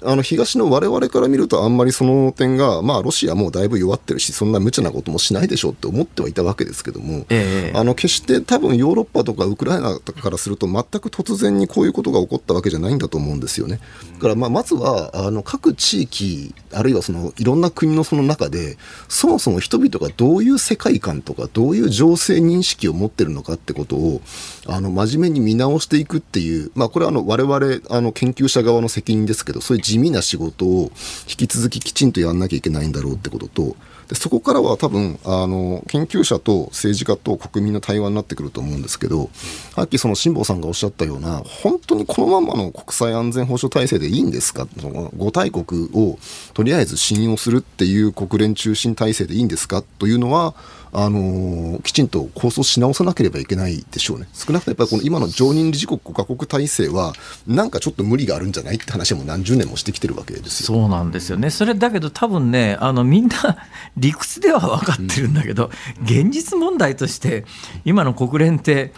あの東の我々から見るとあんまりその点が、まあ、ロシアもだいぶ弱ってるしそんな無茶なこともしないでしょうって思ってはいたわけですけども、えあの決して多分ヨーロッパとかウクライナとかからすると全く突然にこういうことが起こったわけじゃないんだと思うんですよね。だからまあまずはあの各地域あるいはそのいろんな国のその中でそもそも人々がどういう世界観とかどういう情勢認識を持ってるのかってことをあの真面目に見直していくっていう、まあ、これはあの我々あの研究者側の責任ですけどそういう地味な仕事を引き続ききちんとやんなきゃいけないんだろうってこととでそこからは多分あの研究者と政治家と国民の対話になってくると思うんですけどさっきその辛坊さんがおっしゃったような本当にこのままの国際安全保障体制でいいんですか？その5大国をとりあえず信用するっていう国連中心体制でいいんですか？というのはあのー、きちんと構想し直さなければいけないでしょうね。少なくともやっぱりこの今の常任理事国5カ国体制は、なんかちょっと無理があるんじゃないって話も何十年もしてきてるわけですよ。そうなんですよね。それだけど多分ね、あのみんな (laughs) 理屈では分かってるんだけど、うん、現実問題として今の国連って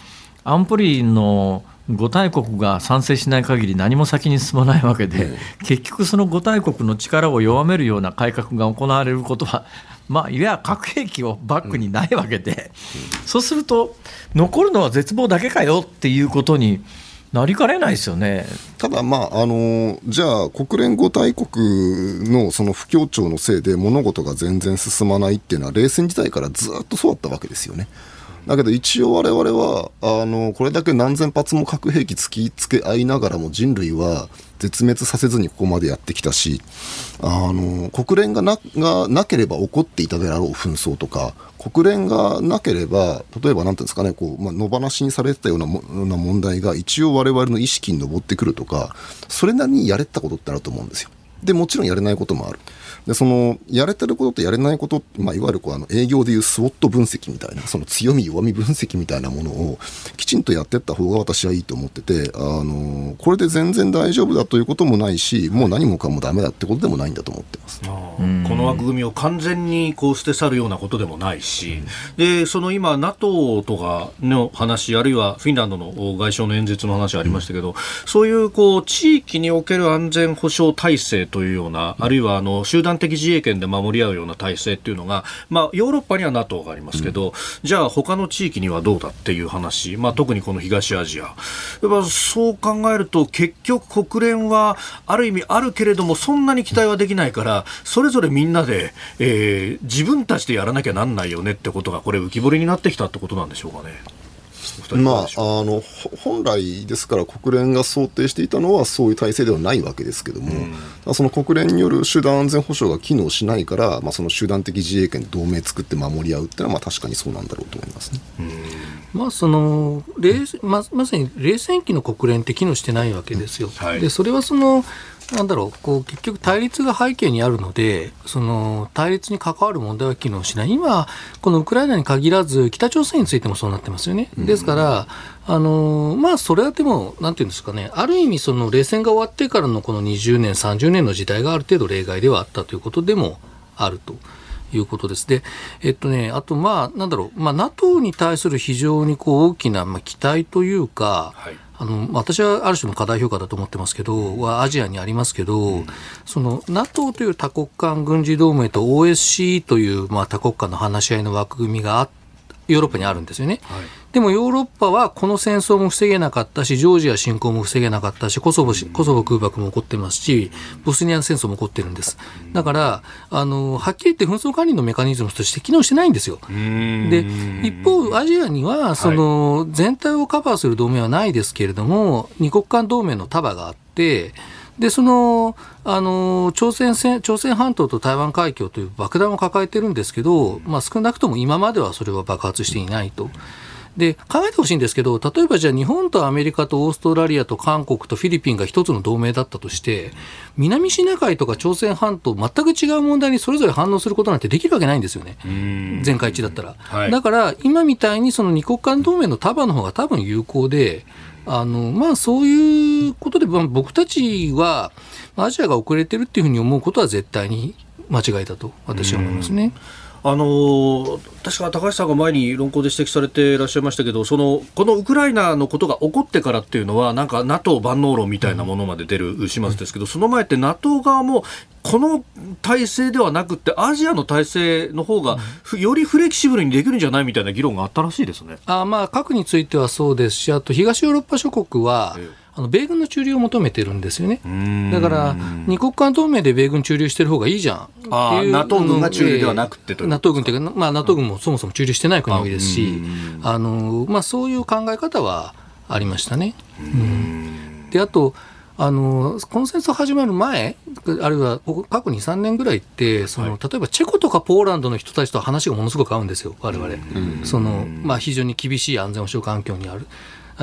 安保理の5大国が賛成しない限り何も先に進まないわけで、結局その5大国の力を弱めるような改革が行われることはまあ、いわゆる核兵器をバックにないわけで、そうすると、残るのは絶望だけかよっていうことになりかねないですよねただ、まああの、じゃあ、国連5大国のその不協調のせいで物事が全然進まないっていうのは、冷戦時代からずっとそうだったわけですよね。だけど一応我々はあのこれだけ何千発も核兵器突きつけ合いながらも人類は絶滅させずにここまでやってきたしあの国連がながなければ起こっていたであろう紛争とか国連がなければ例えば何ていうんですかねこう、まあ、野放しにされてたようなもな問題が一応我々の意識に上ってくるとかそれなりにやれたことってあると思うんですよ。でもちろんやれないこともある。でそのやれてることとやれないこと、まあ、いわゆるこうあの営業でいうスウォット分析みたいなその強み弱み分析みたいなものをきちんとやっていった方が私はいいと思っててあのこれで全然大丈夫だということもないしもう何もかもだめだってことでもないんだと思ってます。この枠組みを完全にこう捨て去るようなことでもないし、でその今 NATO とかの話あるいはフィンランドの外相の演説の話ありましたけど、うん、そういうこう地域における安全保障体制というようなあるいはあの集団的自衛権で守り合うような体制っていうのが、まあ、ヨーロッパには NATO がありますけど、うん、じゃあ他の地域にはどうだっていう話、まあ、特にこの東アジアやっぱそう考えると結局国連はある意味あるけれどもそんなに期待はできないからそれぞれみんなで、えー、自分たちでやらなきゃなんないよねってことがこれ浮き彫りになってきたってことなんでしょうかね。まあ、あの本来ですから国連が想定していたのはそういう体制ではないわけですけども、うん、その国連による集団安全保障が機能しないから、まあ、その集団的自衛権で同盟作って守り合うっていうのはまあ確かにそうなんだろうと思いますね。まあ、そのままさに冷戦期の国連って機能してないわけですよ。はい、でそれはそのなんだろう、こう結局対立が背景にあるので、その対立に関わる問題は機能しない。今、このウクライナに限らず、北朝鮮についてもそうなってますよね。ですから、あのまあ、それはでも、なんていうんですかね、ある意味、その冷戦が終わってからのこの20年、30年の時代がある程度例外ではあったということでもあると。いうことです。で、えっとね、あと、まあ、なんだろう、まあ、NATO に対する非常にこう大きな、まあ、期待というか、はいあの私はある種の過大評価だと思ってますけど、はアジアにありますけど、うん、その NATO という多国間軍事同盟と OSC という、まあ、多国間の話し合いの枠組みがあヨーロッパにあるんですよね。はいでもヨーロッパはこの戦争も防げなかったし、ジョージア侵攻も防げなかったし、コソボコソボ空爆も起こってますし、ボスニア戦争も起こってるんです。だから、あの、はっきり言って紛争管理のメカニズムとして機能してないんですよ。で、一方、アジアには、その、全体をカバーする同盟はないですけれども、二国間同盟の束があって、でそのあの朝鮮朝鮮半島と台湾海峡という爆弾を抱えてるんですけど、まあ、少なくとも今まではそれは爆発していないと。で考えてほしいんですけど例えばじゃあ日本とアメリカとオーストラリアと韓国とフィリピンが一つの同盟だったとして南シナ海とか朝鮮半島全く違う問題にそれぞれ反応することなんてできるわけないんですよね。全会一致だったら、はい、だから今みたいにその二国間同盟の束の方が多分有効であのまあそういうことで、僕たちはアジアが遅れてるっていうふうに思うことは絶対に間違いだと私は思いますね。あの確か高橋さんが前に論考で指摘されていらっしゃいましたけどそのこのウクライナのことが起こってからっていうのはなんか NATO 万能論みたいなものまで出る始末ですけど、その前って NATO 側もこの体制ではなくてアジアの体制の方が、よりフレキシブルにできるんじゃないみたいな議論があったらしいですね。あまあ核についてはそうですしあと東ヨーロッパ諸国は、ええあの米軍の駐留を求めてるんですよね。だから、二国間同盟で米軍駐留してる方がいいじゃんっていう。NATO 軍が駐留ではなくてと NATO 軍っていうか、まあ、NATO 軍もそもそも駐留してない国多いですし、あのまあ、そういう考え方はありましたね。であとあのこの戦争始まる前、あるいは過去2、3年ぐらいってその、はい、例えばチェコとかポーランドの人たちと話がものすごく合うんですよ、われわれ。そのまあ、非常に厳しい安全保障環境にある。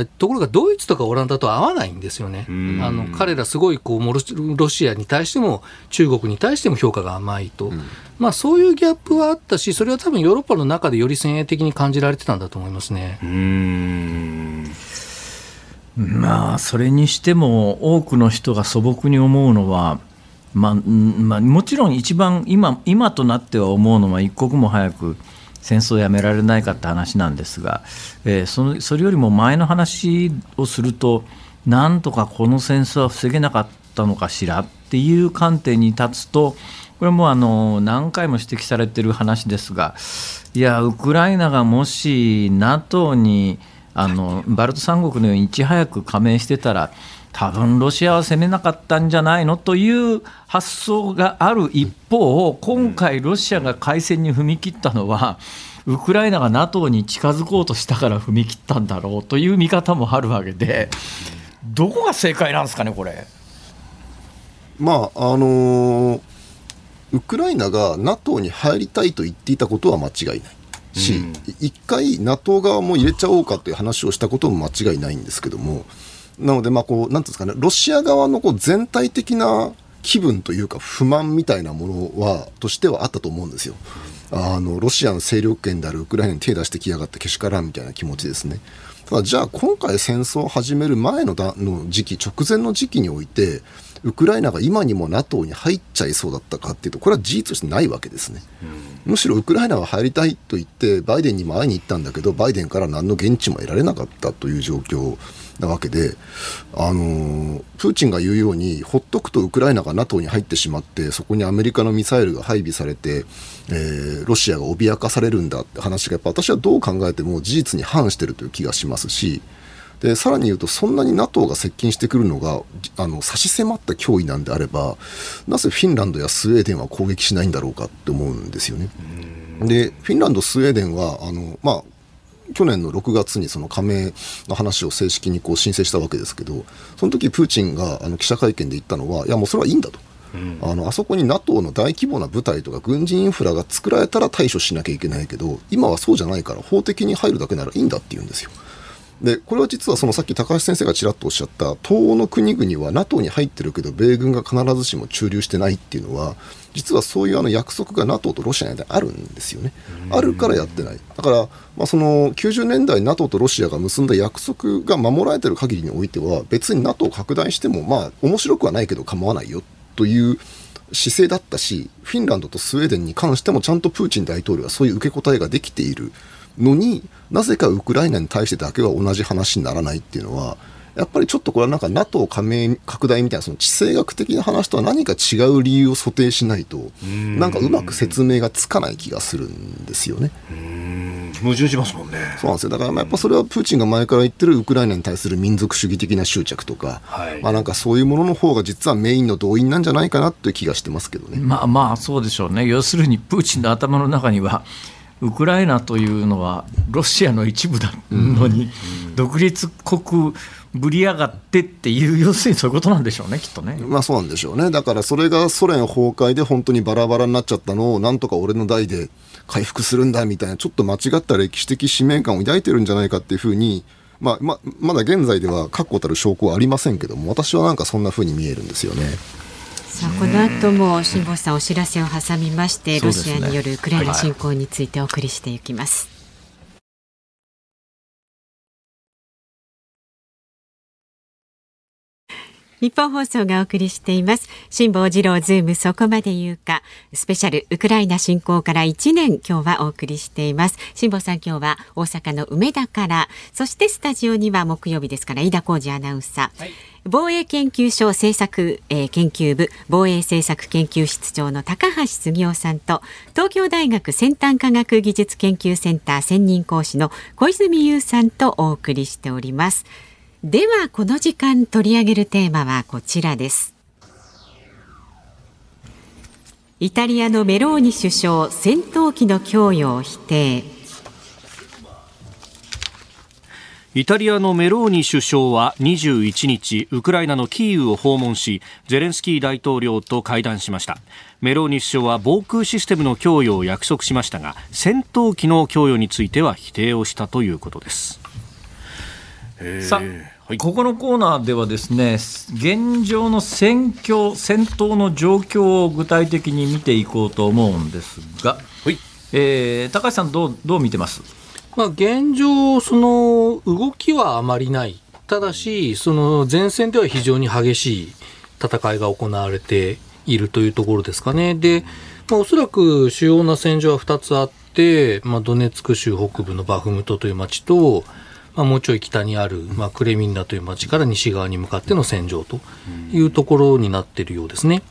ところがドイツとかオランダと合わないんですよね。あの彼らすごいこうロシアに対しても中国に対しても評価が甘いと、まあ、そういうギャップはあったしそれは多分ヨーロッパの中でより先鋭的に感じられてたんだと思いますね。まあそれにしても多くの人が素朴に思うのは、まあまあ、もちろん一番今今となっては思うのは一刻も早く戦争をやめられないかって話なんですが、えー、そのそれよりも前の話をするとなんとかこの戦争は防げなかったのかしらっていう観点に立つとこれもあの何回も指摘されてる話ですがいやウクライナがもし NATO にあのバルト三国のようにいち早く加盟してたら多分ロシアは攻めなかったんじゃないのという発想がある一方、今回、ロシアが開戦に踏み切ったのは、ウクライナが NATO に近づこうとしたから踏み切ったんだろうという見方もあるわけで、どこが正解なんですかね、これ。まああのー、ウクライナが NATO に入りたいと言っていたことは間違いないし、一、うん、回 NATO 側も入れちゃおうかという話をしたことも間違いないんですけども、なので、まあこう、なんですかね、ロシア側のこう全体的な気分というか、不満みたいなものは、としてはあったと思うんですよ。あのロシアの勢力圏であるウクライナに手を出してきやがってけしからんみたいな気持ちですね。ただじゃあ今回戦争を始める前のだの時期直前の時期においてウクライナが今にも NATO に入っちゃいそうだったかっていうとこれは事実としてないわけですね、むしろウクライナは入りたいと言ってバイデンにも会いに行ったんだけどバイデンから何の言質も得られなかったという状況なわけで、あのプーチンが言うように、ほっとくとウクライナが NATO に入ってしまって、そこにアメリカのミサイルが配備されて、えー、ロシアが脅かされるんだって話が、やっぱ私はどう考えても事実に反しているという気がしますし、でさらに言うと、そんなに NATO が接近してくるのがあの差し迫った脅威なんであれば、なぜフィンランドやスウェーデンは攻撃しないんだろうかって思うんですよね。でフィンランド、スウェーデンはあの、まあ、去年の6月にその加盟の話を正式にこう申請したわけですけど、その時プーチンがあの記者会見で言ったのは、いや、もうそれはいいんだと。うん、あのあそこに NATO の大規模な部隊とか軍事インフラが作られたら対処しなきゃいけないけど今はそうじゃないから法的に入るだけならいいんだって言うんですよ。でこれは実はそのさっき高橋先生がちらっとおっしゃった東欧の国々は NATO に入ってるけど米軍が必ずしも駐留してないっていうのは実はそういうあの約束が NATO とロシアの間にあるんですよね。あるからやってない。だから、まあ、その90年代 NATO とロシアが結んだ約束が守られてる限りにおいては別に NATO を拡大してもまあ面白くはないけど構わないよという姿勢だったしフィンランドとスウェーデンに関してもちゃんとプーチン大統領はそういう受け答えができているのになぜかウクライナに対してだけは同じ話にならないっていうのはやっぱりちょっとこれはなんか NATO 加盟拡大みたいなその地政学的な話とは何か違う理由を想定しないとなんかうまく説明がつかない気がするんですよね。矛盾しますもんね。そうなんですよ。だからやっぱそれはプーチンが前から言ってるウクライナに対する民族主義的な執着とか、はい、まあなんかそういうものの方が実はメインの動員なんじゃないかなという気がしてますけどね。まあまあそうでしょうね。要するにプーチンの頭の中にはウクライナというのはロシアの一部なのに、独立国ぶり上がってっていう、要するにそういうことなんでしょうね、きっとね。まあそうなんでしょうね、だからそれがソ連崩壊で本当にバラバラになっちゃったのを、なんとか俺の代で回復するんだみたいな、ちょっと間違った歴史的使命感を抱いてるんじゃないかっていうふうに、まあままだ現在では確固たる証拠はありませんけども、私はなんかそんなふうに見えるんですよね。さあこの後も辛坊さんお知らせを挟みまして、ロシアによるウクライナ侵攻についてお送りしていきます。日本放送がお送りしています。辛坊治郎ズームそこまで言うか。スペシャルウクライナ侵攻から1年今日はお送りしています。辛坊さん今日は大阪の梅田から、そしてスタジオには木曜日ですから飯田浩二アナウンサー。はい防衛研究所政策、えー、研究部防衛政策研究室長の高橋杉雄さんと東京大学先端科学技術研究センター専任講師の小泉優さんとお送りしておりますではこの時間取り上げるテーマはこちらです。イタリアのメローニ首相戦闘機の供与を否定。イタリアのメローニ首相は21日ウクライナのキーウを訪問しゼレンスキー大統領と会談しました。メローニ首相は防空システムの供与を約束しましたが戦闘機の供与については否定をしたということです。さあ、はい、ここのコーナーではですね現状の戦況戦闘の状況を具体的に見ていこうと思うんですが、はい。えー、高橋さんどうどう見てます？まあ、現状、その動きはあまりない、ただし、その前線では非常に激しい戦いが行われているというところですかね。で、まあ、おそらく主要な戦場は2つあって、まあ、ドネツク州北部のバフムトという町と、まあ、もうちょい北にある、まあ、クレミンナという町から西側に向かっての戦場というところになっているようですね。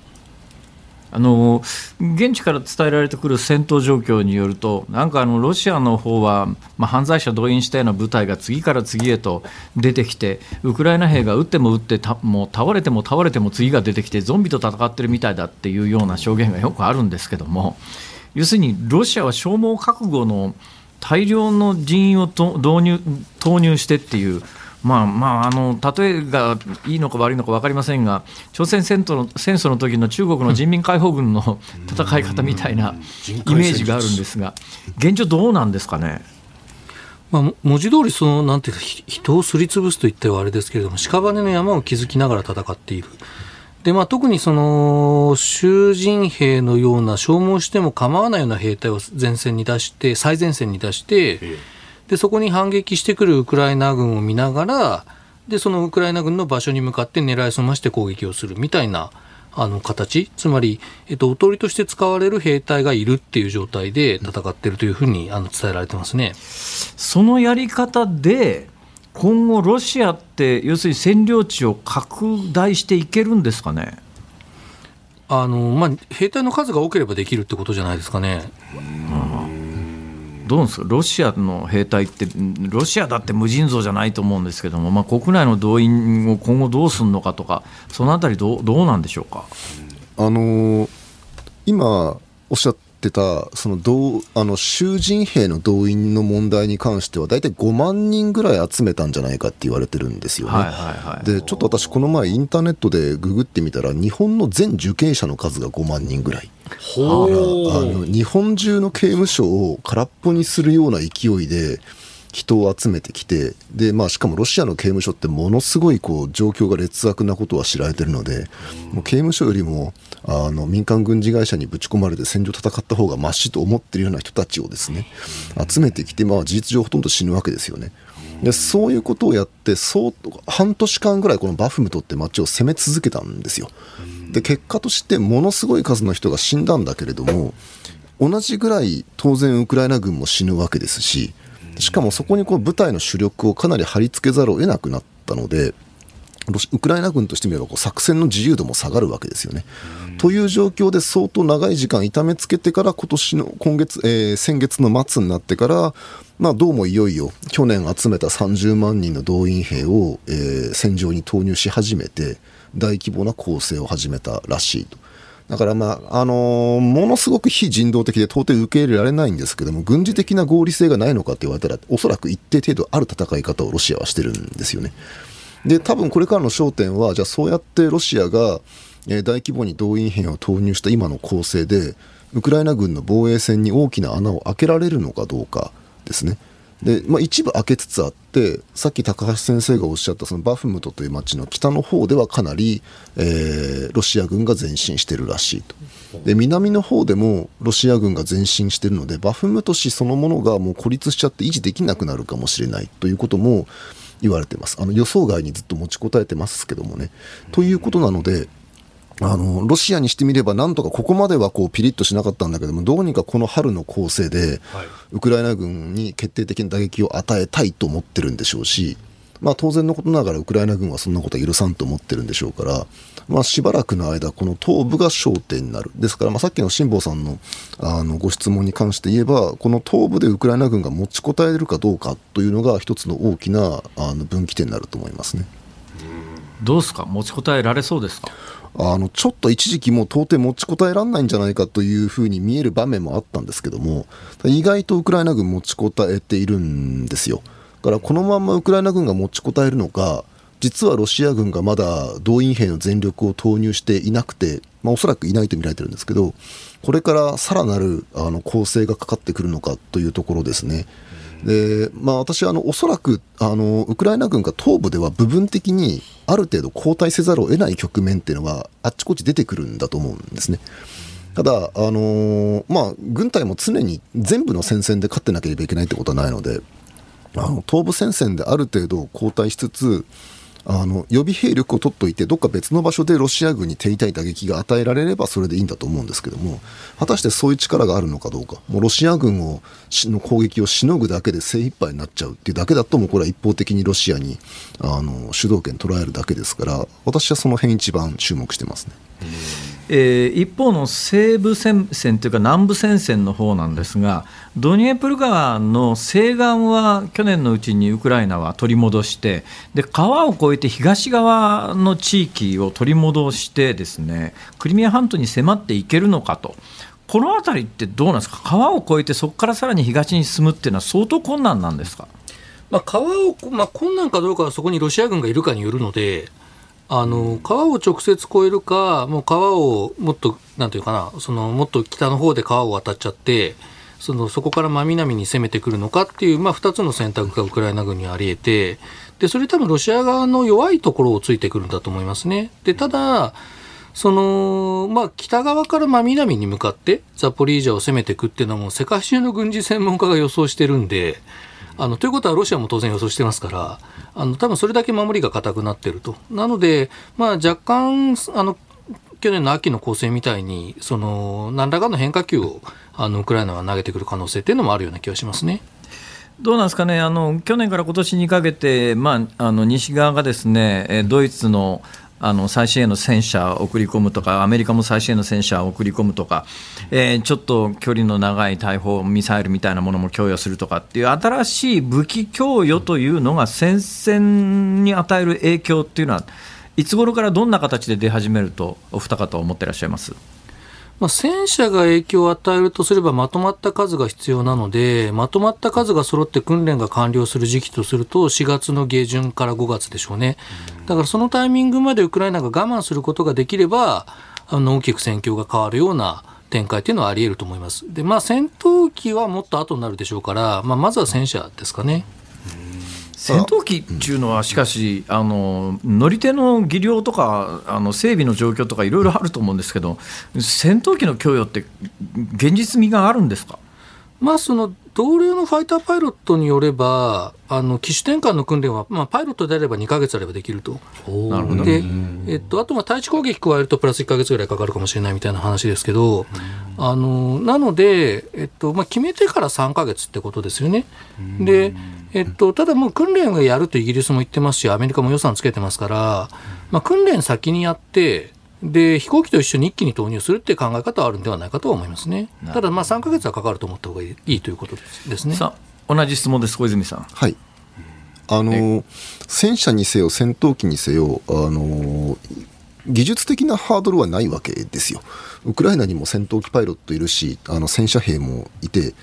あの現地から伝えられてくる戦闘状況によると、なんかあのロシアの方は、まあ、犯罪者動員したような部隊が次から次へと出てきて、ウクライナ兵が撃っても撃ってたもう倒れても倒れても次が出てきて、ゾンビと戦ってるみたいだっていうような証言がよくあるんですけども、要するにロシアは消耗覚悟の大量の人員を導入投入してっていう。まあまあ、あの例えがいいのか悪いのか分かりませんが、朝鮮戦争の戦争の時の中国の人民解放軍の戦い方みたいなイメージがあるんですが、現状、どうなんですかね？まあ、文字通りそのなんていうか人をすりつぶすといってはあれですけれども屍の山を築きながら戦っているで、まあ、特にその囚人兵のような消耗しても構わないような兵隊を前線に出して最前線に出して、ええ。でそこに反撃してくるウクライナ軍を見ながらでそのウクライナ軍の場所に向かって狙い澄まして攻撃をするみたいなあの形。つまり、えっと、おとりとして使われる兵隊がいるっていう状態で戦っているというふうにあの伝えられてますね。そのやり方で今後、ロシアって要するに占領地を拡大していけるんですかね？あのまあ、兵隊の数が多ければできるってことじゃないですかね。どうですか、ロシアの兵隊って、ロシアだって無尽蔵じゃないと思うんですけども、まあ、国内の動員を今後どうするのかとか、そのあたりどう、どうなんでしょうか？あの今おっしゃってたその動あの囚人兵の動員の問題に関しては大体5万人ぐらい集めたんじゃないかって言われてるんですよね。でちょっと私この前インターネットでググってみたら日本の全受刑者の数が5万人ぐらい。あの日本中の刑務所を空っぽにするような勢いで人を集めてきてで、まあ、しかもロシアの刑務所ってものすごいこう状況が劣悪なことは知られてるのでもう刑務所よりもあの民間軍事会社にぶち込まれて戦場戦った方がましと思ってるような人たちをですね集めてきて、まあ、事実上ほとんど死ぬわけですよね。でそういうことをやってそう半年間ぐらいこのバフムトって街を攻め続けたんですよ。で結果としてものすごい数の人が死んだんだけれども同じぐらい当然ウクライナ軍も死ぬわけですししかもそこにこう部隊の主力をかなり貼り付けざるを得なくなったのでウクライナ軍としてみればこう作戦の自由度も下がるわけですよね。という状況で相当長い時間痛めつけてから今年の今月、えー、先月の末になってから、まあ、どうもいよいよ去年集めた30万人の動員兵を、えー、戦場に投入し始めて大規模な攻勢を始めたらしいと。だから、まああのー、ものすごく非人道的で到底受け入れられないんですけども、軍事的な合理性がないのかって言われたら、おそらく一定程度ある戦い方をロシアはしてるんですよね。で、多分これからの焦点は、じゃあそうやってロシアが、大規模に動員兵を投入した今の攻勢で、ウクライナ軍の防衛線に大きな穴を開けられるのかどうかですね。で、まあ、一部開けつつあって、さっき高橋先生がおっしゃったそのバフムトという町の北の方ではかなり、えー、ロシア軍が前進してるらしいと。で南の方でもロシア軍が前進してるのでバフムト市そのものがもう孤立しちゃって維持できなくなるかもしれないということも言われてますあの予想外にずっと持ちこたえてますけどもね。ということなのであのロシアにしてみれば、なんとかここまではこうピリッとしなかったんだけども、どうにかこの春の攻勢で、ウクライナ軍に決定的な打撃を与えたいと思ってるんでしょうし、まあ、当然のことながらウクライナ軍はそんなことは許さんと思ってるんでしょうから、まあ、しばらくの間、この東部が焦点になる、ですから、まあ、さっきの辛坊さんのあのご質問に関して言えば、この東部でウクライナ軍が持ちこたえるかどうかというのが、一つの大きなあの分岐点になると思いますね。どうですか、持ちこたえられそうですか？あのちょっと一時期もう到底持ちこたえられないんじゃないかというふうに見える場面もあったんですけども意外とウクライナ軍持ちこたえているんですよだからこのままウクライナ軍が持ちこたえるのか実はロシア軍がまだ動員兵の全力を投入していなくて、まあ、おそらくいないと見られてるんですけどこれからさらなるあの攻勢がかかってくるのかというところですね。でまあ、私はあのおそらくあのウクライナ軍が東部では部分的にある程度後退せざるを得ない局面っていうのはあっちこっち出てくるんだと思うんですね。ただ、あの、まあ、軍隊も常に全部の戦線で勝ってなければいけないってことはないのであの東部戦線である程度後退しつつあの予備兵力を取っておいて、どっか別の場所でロシア軍に手痛い打撃が与えられればそれでいいんだと思うんですけども、果たしてそういう力があるのかどうか、もうロシア軍をの攻撃をしのぐだけで精一杯になっちゃうっていうだけだと、もうこれは一方的にロシアにあの主導権捉えるだけですから、私はその辺一番注目してますね。えー、一方の西部戦線というか南部戦線の方なんですが、ドニエプル川の西岸は去年のうちにウクライナは取り戻して、で川を越えて東側の地域を取り戻して、ですねクリミア半島に迫っていけるのかと。この辺りってどうなんですか、川を越えてそこからさらに東に進むっていうのは相当困難なんですか、まあ、川を、まあ、困難かどうかはそこにロシア軍がいるかによるので、あの川を直接越えるか、もう川をもっと、なんていうかな、そのもっと北の方で川を渡っちゃって、そのそこから真南に攻めてくるのかっていう、まあ、2つの選択がウクライナ軍にあり得て、でそれ多分ロシア側の弱いところをついてくるんだと思いますね。でただそのまあ、北側から真南に向かってザポリージャを攻めていくっていうのはもう世界中の軍事専門家が予想してるんで、あのということはロシアも当然予想してますからあの多分それだけ守りが固くなっていると。なので、まあ、若干あの去年の秋の攻勢みたいにその何らかの変化球をあのウクライナは投げてくる可能性っていうのもあるような気がしますね。どうなんですかねあの去年から今年にかけて、まあ、あの西側がですねドイツのあの最新鋭の戦車を送り込むとかアメリカも最新鋭の戦車を送り込むとか、えー、ちょっと距離の長い大砲ミサイルみたいなものも供与するとかっていう新しい武器供与というのが戦線に与える影響っていうのはいつ頃からどんな形で出始めるとお二方は思ってらっしゃいます？まあ、戦車が影響を与えるとすればまとまった数が必要なので、まとまった数が揃って訓練が完了する時期とすると、4月の下旬から5月でしょうね。だからそのタイミングまでウクライナが我慢することができれば、あの大きく戦況が変わるような展開というのはあり得ると思います。で、まあ、戦闘機はもっと後になるでしょうから、まあ、まずは戦車ですかね。戦闘機っていうのは、しかし、あの乗り手の技量とか、あの整備の状況とか、いろいろあると思うんですけど、戦闘機の供与って、現実味があるんですか？まあ、その同僚のファイターパイロットによれば、あの機種転換の訓練は、まあ、パイロットであれば2か月あればできると。なるほどで、えっと、あとは対地攻撃加えるとプラス1か月ぐらいかかるかもしれないみたいな話ですけど、あのなので、えっとまあ、決めてから3か月ってことですよね。でえっと、ただもう訓練をやるとイギリスも言ってますし、アメリカも予算つけてますから、まあ、訓練先にやって、で飛行機と一緒に一気に投入するっていう考え方はあるんではないかとは思いますね。ただ、まあ3か月はかかると思った方がいいということですね。さあ同じ質問です、小泉さん。はいあの戦車にせよ、戦闘機にせよ、あの技術的なハードルはないわけですよ。ウクライナにも戦闘機パイロットいるし、あの戦車兵もいて、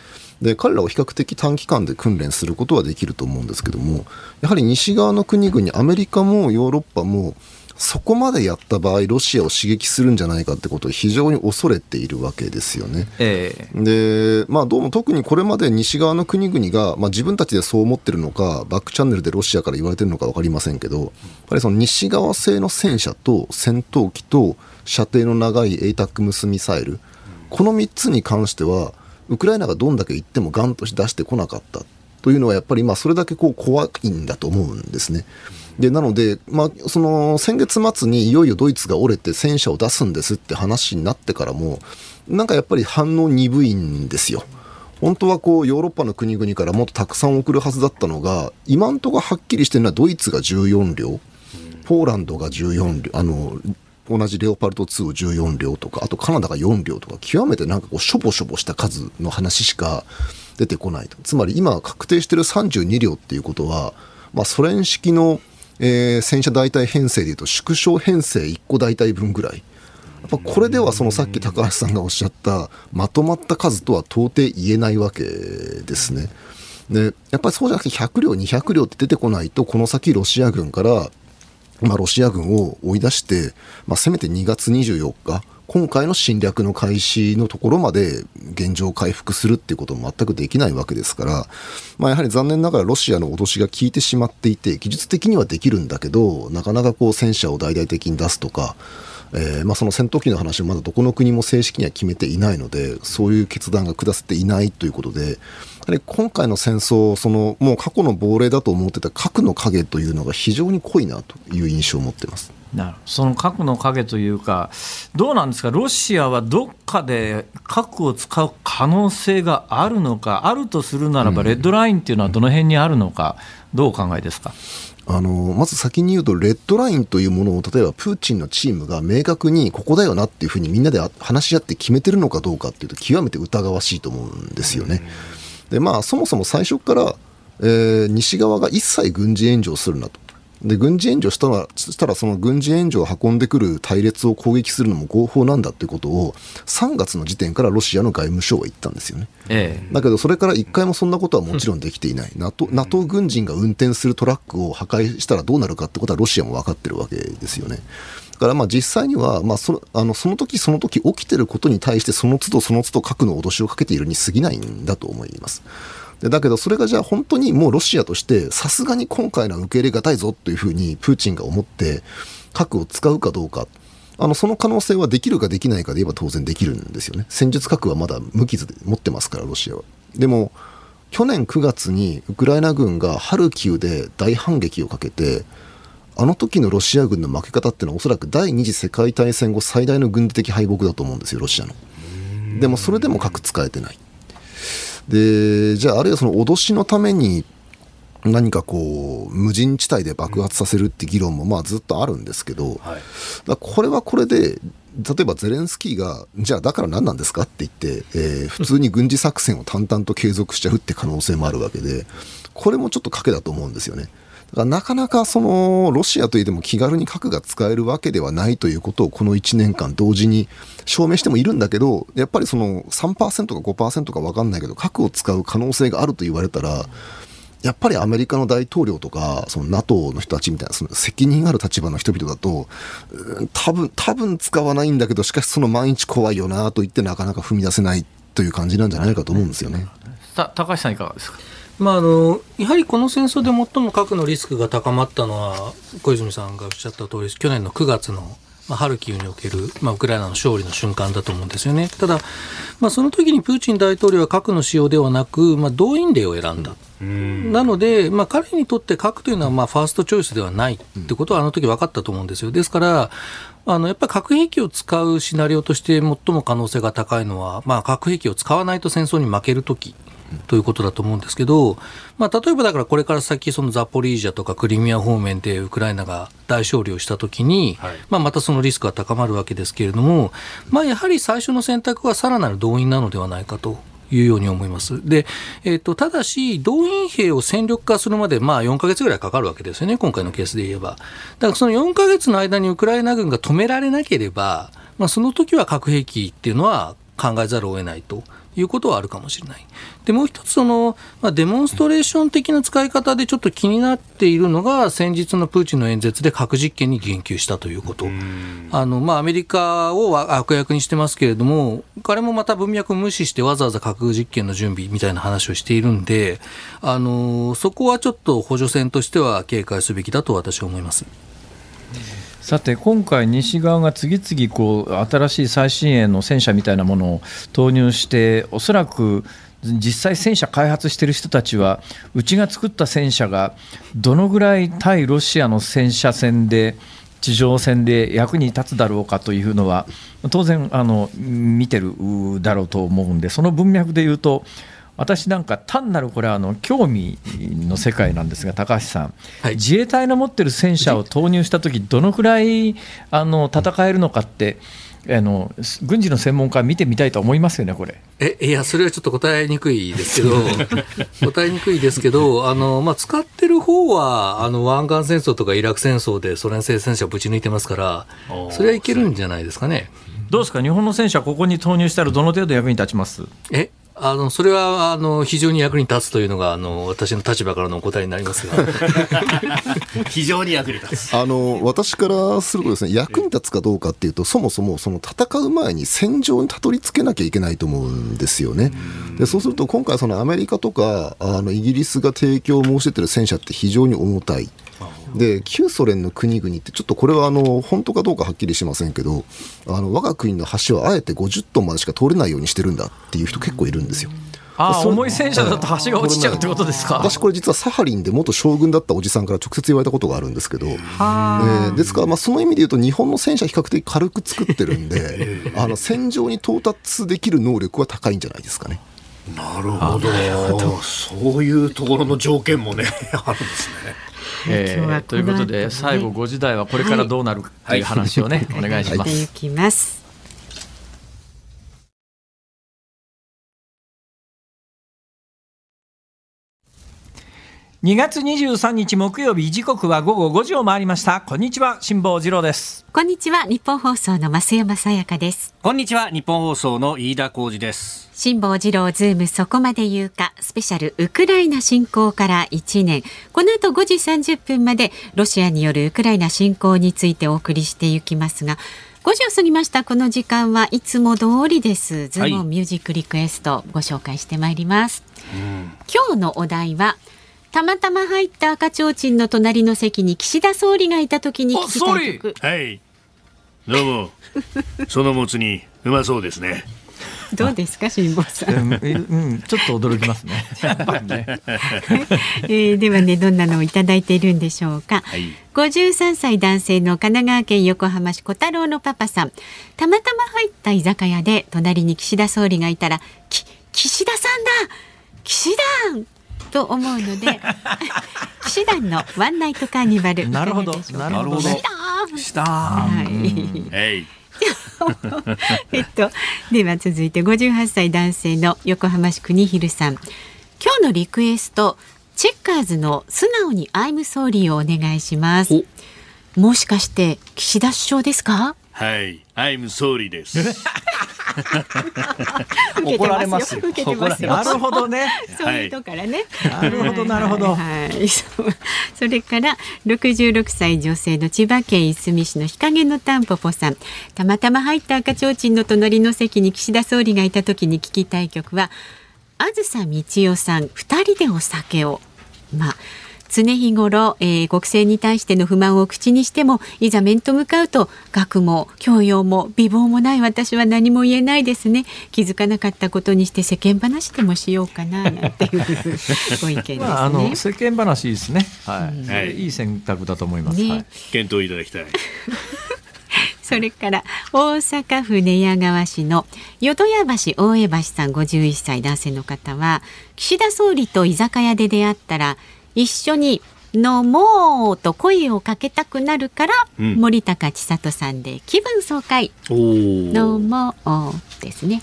で彼らを比較的短期間で訓練することはできると思うんですけども、やはり西側の国々、アメリカもヨーロッパも、そこまでやった場合、ロシアを刺激するんじゃないかってことを非常に恐れているわけですよね。えー、で、まあ、どうも特にこれまで西側の国々が、まあ、自分たちでそう思ってるのか、バックチャンネルでロシアから言われてるのか分かりませんけど、やっぱりその西側製の戦車と戦闘機と射程の長い ATACMS ミサイル、この3つに関しては、ウクライナがどんだけ言ってもガンとして出してこなかったというのは、やっぱりまあそれだけこう怖いんだと思うんですね。でなので、まあ、その先月末にいよいよドイツが折れて戦車を出すんですって話になってからも、なんかやっぱり反応鈍いんですよ。本当はこうヨーロッパの国々からもっとたくさん送るはずだったのが、今んところはっきりしてるのはドイツが14両、ポーランドが14両、あの同じレオパルト2を14両とか、あとカナダが4両とか、極めてなんかこうしょぼしょぼした数の話しか出てこないと。つまり今確定している32両っていうことは、まあ、ソ連式のえー、戦車大隊編成でいうと縮小編成1個大隊分ぐらい。やっぱこれではそのさっき高橋さんがおっしゃったまとまった数とは到底言えないわけですね。でやっぱりそうじゃなくて100両200両って出てこないとこの先ロシア軍から、まあ、ロシア軍を追い出して、まあ、せめて2月24日今回の侵略の開始のところまで現状を回復するっていうことも全くできないわけですから、まあ、やはり残念ながらロシアの脅しが効いてしまっていて技術的にはできるんだけどなかなかこう戦車を大々的に出すとか、えーまあ、その戦闘機の話はまだどこの国も正式には決めていないのでそういう決断が下せていないということで今回の戦争そのもう過去の亡霊だと思ってた核の影というのが非常に濃いなという印象を持っています。なるその核の影というか、どうなんですか、ロシアはどっかで核を使う可能性があるのか、あるとするならば、レッドラインっていうのはどの辺にあるのか、どうお考えですか？あのまず先に言うと、レッドラインというものを、例えばプーチンのチームが明確にここだよなっていうふうにみんなで話し合って決めてるのかどうかっていうと、極めて疑わしいと思うんですよね。でまあ、そもそも最初から、えー、西側が一切軍事援助をするなと。で軍事援助したらしたらその軍事援助を運んでくる隊列を攻撃するのも合法なんだということを3月の時点からロシアの外務省は言ったんですよね、ええ、だけどそれから1回もそんなことはもちろんできていない、NATO, NATO 軍人が運転するトラックを破壊したらどうなるかってことはロシアも分かってるわけですよね。だからまあ実際には、まあそのあのその時その時起きてることに対してその都度その都度核の脅しをかけているに過ぎないんだと思います。でだけどそれがじゃあ本当にもうロシアとしてさすがに今回の受け入れがたいぞというふうにプーチンが思って核を使うかどうか。あのその可能性はできるかできないかで言えば当然できるんですよね。戦術核はまだ無傷で持ってますからロシアは。でも去年9月にウクライナ軍がハルキウで大反撃をかけてあの時のロシア軍の負け方っていうのはおそらく第二次世界大戦後最大の軍事的敗北だと思うんですよロシアの。でもそれでも核使えてない。でじゃああるいはその脅しのために何かこう無人地帯で爆発させるって議論もまあずっとあるんですけど、はい、これはこれで例えばゼレンスキーがじゃあだから何なんですかって言って、えー、普通に軍事作戦を淡々と継続しちゃうって可能性もあるわけでこれもちょっと賭けだと思うんですよね。だからなかなかそのロシアといっても気軽に核が使えるわけではないということをこの1年間同時に証明してもいるんだけどやっぱりその3%か5%か分かんないけど核を使う可能性があると言われたらやっぱりアメリカの大統領とかその NATO の人たちみたいなその責任ある立場の人々だと多分多分使わないんだけどしかしその毎日怖いよなと言ってなかなか踏み出せないという感じなんじゃないかと思うんですよね。高橋さんいかがですか？まあ、あのやはりこの戦争で最も核のリスクが高まったのは小泉さんがおっしゃった通り去年の9月の、まあ、ハルキウにおける、まあ、ウクライナの勝利の瞬間だと思うんですよね。ただ、まあ、その時にプーチン大統領は核の使用ではなく、まあ、動員令を選んだ。なので、まあ、彼にとって核というのはまあファーストチョイスではないってことはあの時分かったと思うんですよ。ですから、あのやっぱり核兵器を使うシナリオとして最も可能性が高いのは、まあ、核兵器を使わないと戦争に負けるときということだと思うんですけど、まあ、例えばだからこれから先そのザポリージャとかクリミア方面でウクライナが大勝利をしたときに、はい、まあ、またそのリスクが高まるわけですけれども、まあ、やはり最初の選択はさらなる動員なのではないかと。いうように思います。で、えっ、ー、と、ただし、動員兵を戦力化するまで、まあ、4か月ぐらいかかるわけですよね、今回のケースで言えば。だから、その4か月の間にウクライナ軍が止められなければ、まあ、その時は核兵器っていうのは考えざるを得ないということはあるかもしれない。でもう一つその、まあ、デモンストレーション的な使い方でちょっと気になっているのが先日のプーチンの演説で核実験に言及したということ。あのまあ、アメリカを悪役にしてますけれども彼もまた文脈を無視してわざわざ核実験の準備みたいな話をしているんであのそこはちょっと補助線としては警戒すべきだと私は思います。さて今回、西側が次々こう新しい最新鋭の戦車みたいなものを投入しておそらく実際、戦車開発している人たちはうちが作った戦車がどのぐらい対ロシアの戦車戦で地上戦で役に立つだろうかというのは当然あの見てるだろうと思うんでその文脈で言うと私なんか単なるこれはあの興味の世界なんですが高橋さん、はい、自衛隊の持ってる戦車を投入した時どのくらいあの戦えるのかって、あの軍事の専門家見てみたいと思いますよね、これ。えいや、それはちょっと答えにくいですけど、(laughs) 答えにくいですけど、あのまあ、使ってる方はあの湾岸戦争とかイラク戦争でソ連製戦車をぶち抜いてますから、それはいけるんじゃないですかね。どうですか、日本の戦車、ここに投入したら、どの程度役に立ちます？えあのそれはあの非常に役に立つというのがあの私の立場からのお答えになりますが。(laughs) 非常に役に立つ。あの私からするとですね役に立つかどうかっていうとそもそもその戦う前に戦場にたどり着けなきゃいけないと思うんですよね。でそうすると今回そのアメリカとかあのイギリスが提供を申し出てる戦車って非常に重たいで旧ソ連の国々ってちょっとこれはあの本当かどうかはっきりしませんけどあの我が国の橋はあえて50トンまでしか通れないようにしてるんだっていう人結構いるんですよ。ああ重い戦車だと橋が落ちちゃうってことですか？私これ実はサハリンで元将軍だったおじさんから直接言われたことがあるんですけど、えー、ですからまあその意味で言うと日本の戦車比較的軽く作ってるんで (laughs) あの戦場に到達できる能力は高いんじゃないですかね。なるほど。そういうところの条件もね (laughs) あるんですね。えー、ということで最後5時台はこれからどうなるという話をね、お願いします。2月23日木曜日時刻は午後5時を回りました。こんにちは辛坊治郎です。こんにちはニッポン放送の増山さやかです。こんにちはニッポン放送の飯田浩司です。辛坊治郎ズームそこまで言うかスペシャルウクライナ侵攻から1年。この後5時30分までロシアによるウクライナ侵攻についてお送りしていきますが5時を過ぎました。この時間はいつも通りです。ズームミュージックリクエストご紹介してまいります、はい、今日のお題はたまたま入った赤ちょうちんの隣の席に岸田総理がいた時に聞きたい。曲はい。どうも。(laughs) そのもつにうまそうですね。どうですか辛坊さん、うん、ちょっと驚きますね。ね。(laughs) えー、ではねどんなのをいただいているんでしょうか、はい、53歳男性の神奈川県横浜市小太郎のパパさん。たまたま入った居酒屋で隣に岸田総理がいたらき岸田さんだ!岸田と思うので騎士団のワンナイトカーニバルなるほどなるほど。したは (laughs) い、えっとでは続いて58歳男性の横浜市国広さん。今日のリクエストチェッカーズの素直にアイムソーリーをお願いします。もしかして岸田首相ですか？はい、I'm sorry です。(laughs) 怒られますなるほどね。(laughs) そういうとからね。なるほどなるほど。はい。それから66歳女性の千葉県いすみ市の日陰のたんぽぽさん。たまたま入った赤ちょうちんの隣の席に岸田総理がいた時に聞きたい曲は。あずさみちおさん二人でお酒を。まあ。常日頃、えー、国政に対しての不満を口にしてもいざ面と向かうと学も教養も美貌もない私は何も言えないですね。気づかなかったことにして世間話でもしようかななんていうご意見ですね、まあ、あの世間話ですね、はい、うん、い。い選択だと思います、ね、はい、検討いただきたい。(laughs) それから大阪府寝屋川市の淀屋橋大江橋さん51歳男性の方は岸田総理と居酒屋で出会ったら一緒に飲もうと声をかけたくなるから、うん、森高千里さんで気分爽快。飲もうですね。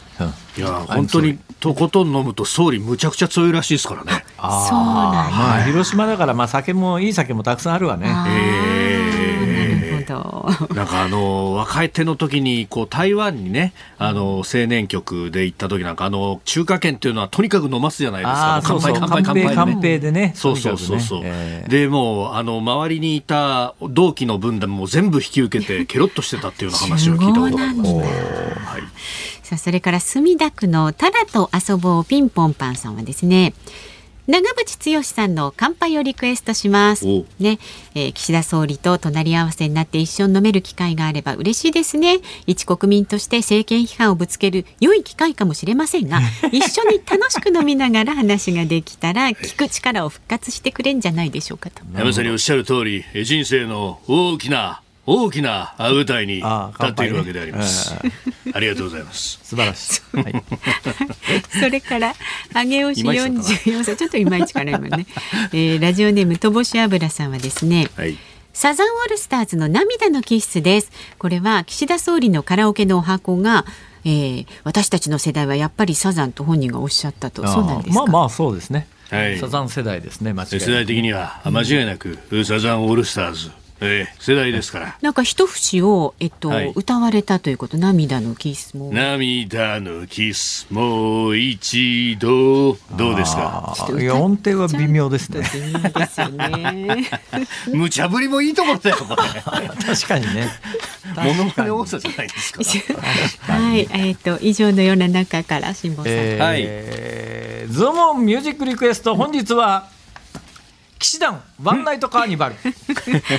いや本当にとことん飲むと総理むちゃくちゃ強いらしいですからね。あそうなんまあ広島だからまあ酒もいい酒もたくさんあるわね。ど (laughs) なんかあの若い手の時にこう台湾にねあの青年局で行った時なんかあの中華圏っていうのはとにかく飲ますじゃないですか。乾杯乾杯乾杯。乾杯でね。そうそうそう。そう、ね、でもうあの周りにいた同期の分でも全部引き受けてケロッとしてたっていうような話を聞いたことがありますね。はい、さあそれから墨田区のタラと遊ぼうピンポンパンさんはですね長渕剛さんの乾杯をリクエストします。ね、えー、岸田総理と隣り合わせになって一緒に飲める機会があれば嬉しいですね。一国民として政権批判をぶつける良い機会かもしれませんが、(laughs) 一緒に楽しく飲みながら話ができたら聞く力を復活してくれんじゃないでしょうかと。山さんにおっしゃる通り、人生の大きな大きな舞台に立っているわけであります。ありがとうございます。素晴らしい。はい、それから上尾市44歳ちょっといまいちかな今ね、えー、ラジオネームとぼし油さんはですね。はいサザンオールスターズの涙のキッスです。これは岸田総理のカラオケのお箱が、えー、私たちの世代はやっぱりサザンと本人がおっしゃったと。そうなんですまあまあそうですね。はい、サザン世代ですね。世代的には間違いなく、うん、サザンオールスターズええ、世代ですから。なんか一節を、えっと、はい、歌われたということ、涙のキスも。涙のキスもう一度、どうですか？いや、音程は微妙ですね。微妙ですよね。(laughs) 無茶ぶりもいいところだよ、これ。(laughs) 確かにね。ものまね多さじゃないですか。はい、えっ、と、以上のような中から辛坊さん。えー、はい。ズームミュージックリクエスト、本日は。氣志團ワンナイトカーニバル。(laughs)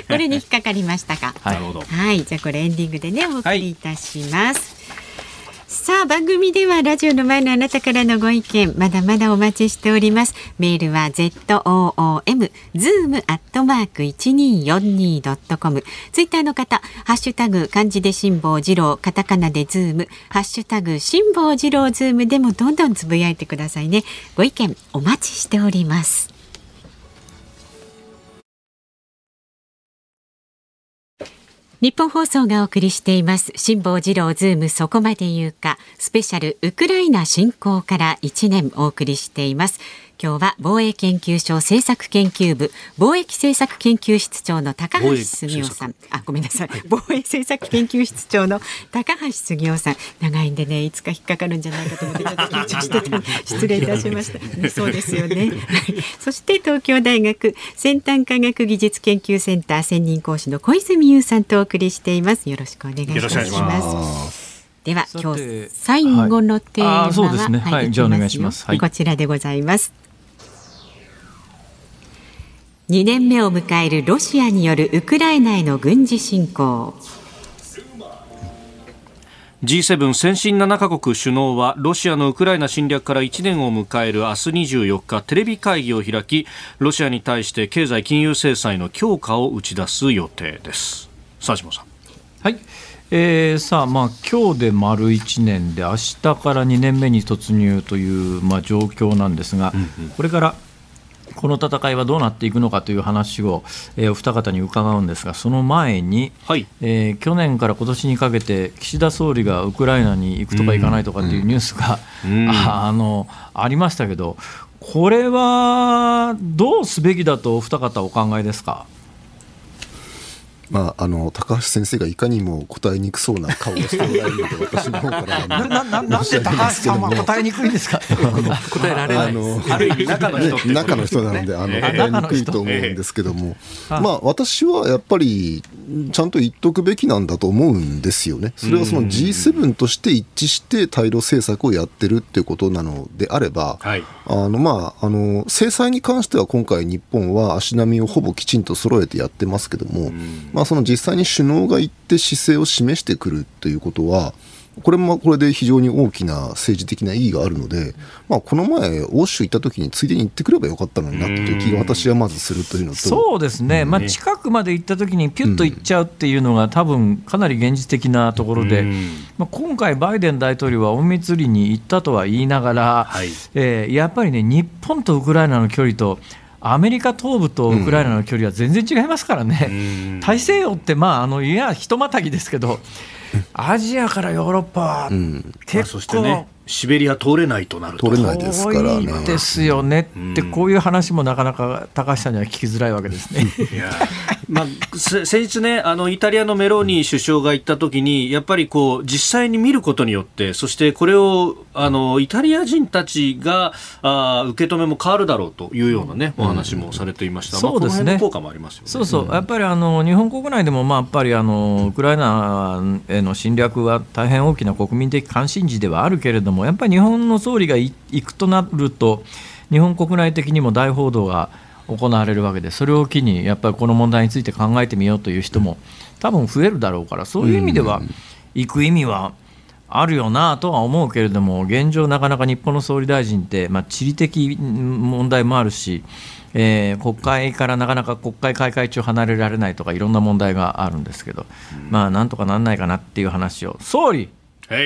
これに引っかかりましたか？はい、はい、じゃあこれエンディングでねお送りいたします、はいさあ番組ではラジオの前のあなたからのご意見まだまだお待ちしております。メールは z o o m zoom アットマーク一二四二ドットコム。ツイッターの方ハッシュタグ漢字で辛坊治郎カタカナでズーム。ハッシュタグ辛坊治郎ズームでもどんどんつぶやいてくださいね。ご意見お待ちしております日本放送がお送りしています。辛坊治郎ズームそこまで言うか。スペシャルウクライナ侵攻から1年お送りしています。今日は防衛研究所政策研究部貿易政策研究室長の高橋杉雄さん。あごめんなさい。(laughs) 防衛政策研究室長の高橋杉雄さん。長いんでねいつか引っかかるんじゃないかと思って緊張してた。(laughs) 失礼いたしました、ね、そうですよね、(laughs) そして東京大学先端科学技術研究センター専任講師の小泉優さんとお送りしています。よろしくお願いしますでは今日最後のテーマは、はい、そうですね、はい、じゃあお願いします、はい、こちらでございます。2年目を迎えるロシアによるウクライナへの軍事侵攻。G7 先進7カ国首脳はロシアのウクライナ侵略から1年を迎える明日24日テレビ会議を開きロシアに対して経済金融制裁の強化を打ち出す予定です。佐島さん。はいえー、さあまあ今日で丸1年で明日から2年目に突入という、まあ、状況なんですが、うんうん、これからこの戦いはどうなっていくのかという話を、えー、お二方に伺うんですが、その前に、はい、えー、去年から今年にかけて、岸田総理がウクライナに行くとか行かないとかっていうニュースが、ああのありましたけど、これはどうすべきだとお二方、お考えですか？まあ、あの高橋先生がいかにも答えにくそうな顔をしておられるので私の方からなななんで高橋さんは答えにくいんですか？(laughs) 答えられない。あのある意味中の人、ね、中の人なのであの、答えにくいと思うんですけども、まあ私はやっぱりちゃんと言っとくべきなんだと思うんですよね。それはその G7 として一致して対ロ政策をやってるっていうことなのであれば、はい、あのまああの制裁に関しては今回日本は足並みをほぼきちんと揃えてやってますけども、まあその実際に首脳が行って姿勢を示してくるということは、これもこれで非常に大きな政治的な意義があるので、まあ、この前、欧州行った時についでに行ってくればよかったのになという気が私はまずするというのと。そうですね、まあ、近くまで行った時にピュッと行っちゃうっていうのが、多分かなり現実的なところで、まあ、今回、バイデン大統領は隠密裏に行ったとは言いながら、はい、えー、やっぱりね、日本とウクライナの距離と、アメリカ東部とウクライナの距離は全然違いますからね、大西洋って、まあ、あのいや、ひとまたぎですけど、アジアからヨーロッパは結構、ね、シベリア通れないとなると通れないですからね。ですよねって、こういう話もなかなか高橋さんには聞きづらいわけですね。いやまあ、先日ね、あのイタリアのメローニ首相が行った時に、やっぱりこう実際に見ることによって、そしてこれをあのイタリア人たちがあ受け止めも変わるだろうというようなね、お話もされていました。そうですね。効果もありますよね。そうそう、やっぱりあの日本国内でもまあやっぱりあのウクライナへの侵略は大変大きな国民的関心事ではあるけれども、やっぱり日本の総理が行くとなると、日本国内的にも大報道が行われるわけで、それを機にやっぱりこの問題について考えてみようという人も多分増えるだろうから、そういう意味では、行く意味はあるよなとは思うけれども、現状、なかなか日本の総理大臣って、まあ、地理的問題もあるし、えー、国会からなかなか国会開会中離れられないとか、いろんな問題があるんですけど、まあ、なんとかなんないかなっていう話を、総理、は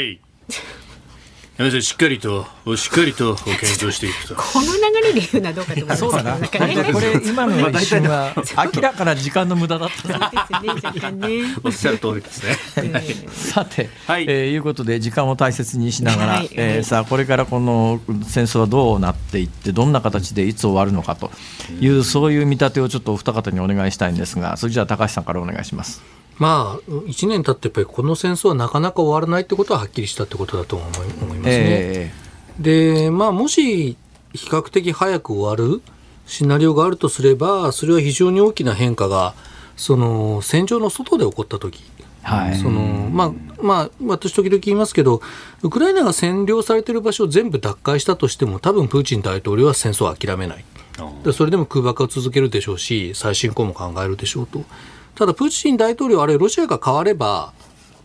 い皆さんしっかりとしっかりと検討していくと。この流れで言うのはどうかと思います。そうだな。これ今の一瞬は明らかな時間の無駄だった。ねねおっしゃる通りですね、さて、はい。えー、いうことで時間を大切にしながら、はい、えー、さあこれからこの戦争はどうなっていってどんな形でいつ終わるのかという、そういう見立てをちょっとお二方にお願いしたいんですがそれじゃあ高橋さんからお願いします。まあ、1年経ってやっぱりこの戦争はなかなか終わらないってことははっきりしたってことだと思いますね。えー、で、まあ、もし比較的早く終わるシナリオがあるとすればそれは非常に大きな変化がその戦場の外で起こった時はい、そのまあまあ、私、時々言いますけど、ウクライナが占領されている場所を全部奪回したとしても、多分プーチン大統領は戦争を諦めない、でそれでも空爆を続けるでしょうし、再侵攻も考えるでしょうと。ただ、プーチン大統領、あれ、ロシアが変われば、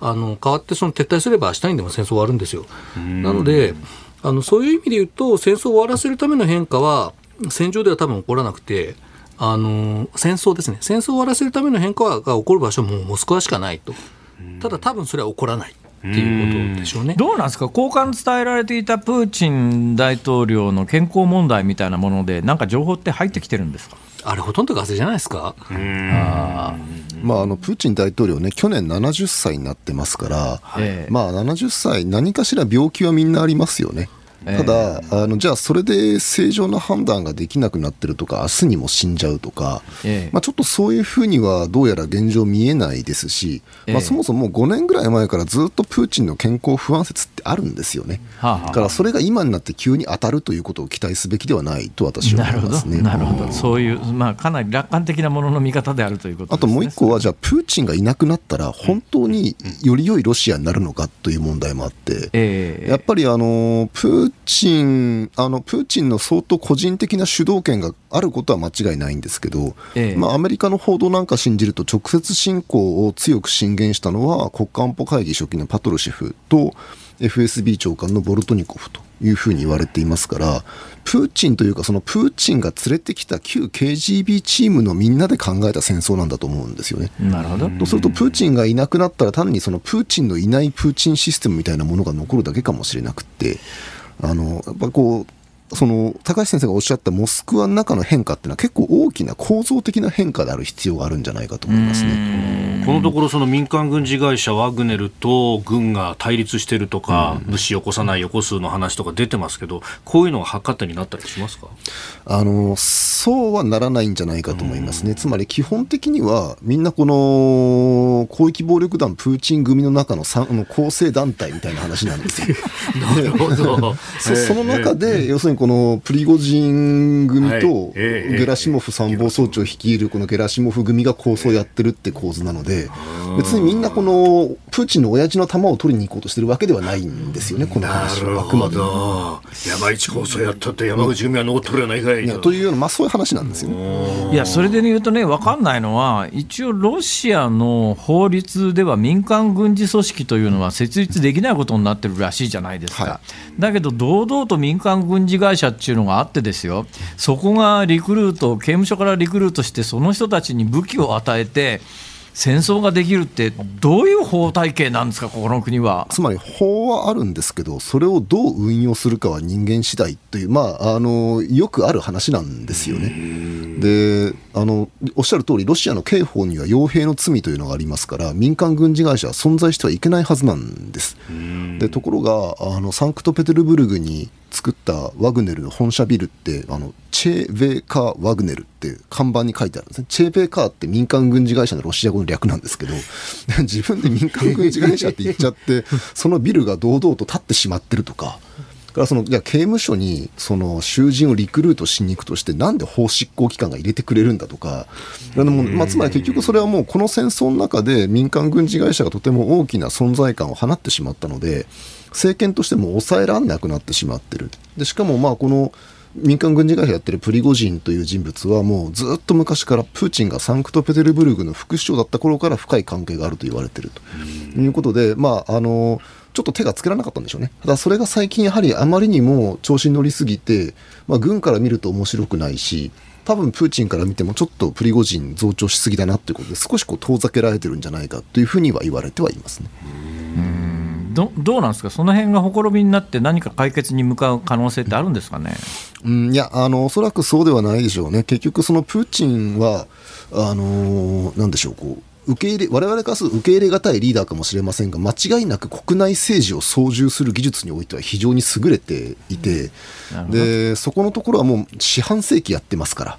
あの変わってその撤退すれば、明日にでも戦争終わるんですよ。なのであの、そういう意味で言うと、戦争を終わらせるための変化は、戦場では多分起こらなくて、あの戦争ですね、戦争を終わらせるための変化が起こる場所はもうモスクワしかないと、ただ、多分それは起こらない。っていうことでしょうね。どうなんですか、交換伝えられていたプーチン大統領の健康問題みたいなもので、なんか情報って入ってきてるんですか？あれ、ほとんどガセじゃないですか。あまあ、あのプーチン大統領ね、去年70歳になってますから、えまあ、70歳、何かしら病気はみんなありますよね。ただ、あのじゃあ、それで正常な判断ができなくなってるとか、明日にも死んじゃうとか、えまあ、ちょっとそういうふうにはどうやら現状見えないですし、まあ、そもそも5年ぐらい前からずっとプーチンの健康不安説ってあるんですよね。だからそれが今になって急に当たるということを期待すべきではないと私は思いますね。なるほど、そういう、まあ、かなり楽観的なものの見方であるということ、ね、あともう一個は、じゃあ、プーチンがいなくなったら、本当により良いロシアになるのかという問題もあって、えやっぱりあのプーチンあのプーチンの相当個人的な主導権があることは間違いないんですけど、えまあ、アメリカの報道なんか信じると、直接侵攻を強く進言したのは、国家安保会議書記のパトルシェフと、FSB 長官のボルトニコフというふうに言われていますから、プーチンというか、そのプーチンが連れてきた旧 KGB チームのみんなで考えた戦争なんだと思うんですよね。なるほどとすると、プーチンがいなくなったら、単にそのプーチンのいないプーチンシステムみたいなものが残るだけかもしれなくて、あのやっぱこうその高橋先生がおっしゃったモスクワの中の変化っていうのは結構大きな構造的な変化である必要があるんじゃないかと思いますね。このところその民間軍事会社ワグネルと軍が対立しているとか、物資を起こさないよこすの話とか出てますけどこういうのは測ったになったりしますか？あのそうはならないんじゃないかと思いますね。つまり基本的にはみんなこの広域暴力団プーチン組の中のの構成団体みたいな話なんですよ。(laughs) なるほど。(laughs) そその中で要するにこのプリゴジン組とゲラシモフ参謀総長率いるこのゲラシモフ組が構想をやってるって構図なので、別にみんなこのプーチンの親父の弾を取りに行こうとしてるわけではないんですよね、この話は。あくまで山一構想やったって山口組は残っとるやないかい。いやというような、まあ、そういう話なんですよ、いや、それで言うとね、分かんないのは、一応、ロシアの法律では民間軍事組織というのは設立できないことになってるらしいじゃないですか。はい、だけど、堂々と民間軍事会社っていうのがあってですよ、そこがリクルート、刑務所からリクルートして、その人たちに武器を与えて、戦争ができるって、どういう法体系なんですか、この国は。つまり法はあるんですけど、それをどう運用するかは人間次第という、まあ、あのよくある話なんですよね。であのおっしゃる通り、ロシアの刑法には傭兵の罪というのがありますから、民間軍事会社は存在してはいけないはずなんです。でところがあの、サンクトペテルブルグに作ったワグネルの本社ビルってあのチェー・ベーカー・ワグネルって看板に書いてあるんですねチェー・ベーカーって民間軍事会社のロシア語の略なんですけど (laughs) 自分で民間軍事会社って言っちゃってそのビルが堂々と立ってしまってるとか。からそのいや刑務所にその囚人をリクルートしに行くとしてなんで法執行機関が入れてくれるんだとか、あのまあ、つまり結局それはもうこの戦争の中で民間軍事会社がとても大きな存在感を放ってしまったので政権としても抑えられなくなってしまってる。でしかもまあこの民間軍事会社やってるプリゴジンという人物はもうずっと昔からプーチンがサンクトペテルブルグの副首相だった頃から深い関係があると言われているということで、まあ、あのちょっと手がつけられなかったんでしょうね。ただそれが最近やはりあまりにも調子に乗りすぎて、まあ、軍から見ると面白くないし、多分プーチンから見てもちょっとプリゴジン増長しすぎだなということで少しこう遠ざけられてるんじゃないかというふうには言われてはいますね。どどうなんですか、その辺がほころびになって、何か解決に向かう可能性ってあるんですかね？うん、いやあの、おそらくそうではないでしょうね、結局、そのプーチンは、あのなんでしょう、こう受け入れ我々からすると受け入れがたいリーダーかもしれませんが、間違いなく国内政治を操縦する技術においては非常に優れていて、うん、でそこのところはもう四半世紀やってますから。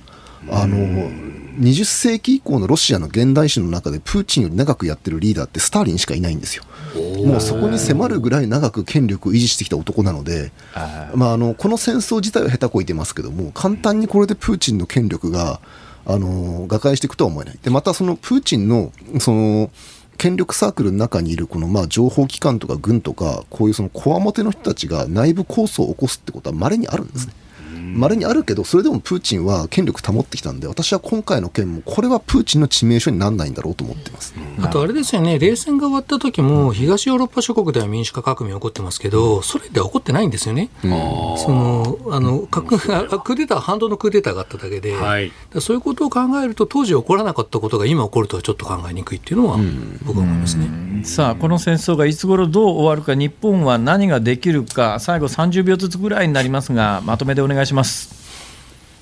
あの20世紀以降のロシアの現代史の中でプーチンより長くやってるリーダーってスターリンしかいないんですよ。もうそこに迫るぐらい長く権力を維持してきた男なので、まあ、あのこの戦争自体は下手こいてますけども簡単にこれでプーチンの権力があの瓦解していくとは思えない。でまたそのプーチンのその権力サークルの中にいるこのまあ情報機関とか軍とかこういうそのこわもての人たちが内部抗争を起こすってことは稀にあるんですね。まれにあるけど、それでもプーチンは権力保ってきたんで、私は今回の件も、これはプーチンの致命傷にならないんだろうと思ってます、あとあれですよね、冷戦が終わった時も、東ヨーロッパ諸国では民主化革命起こってますけど、ソ連では起こってないんですよね。そのあのクーデター、反動のクーデターがあっただけで、はい、そういうことを考えると、当時起こらなかったことが今起こるとはちょっと考えにくいっていうのは、僕は思いますね。さあ、この戦争がいつ頃どう終わるか、日本は何ができるか、最後30秒ずつぐらいになりますが、まとめでお願いします。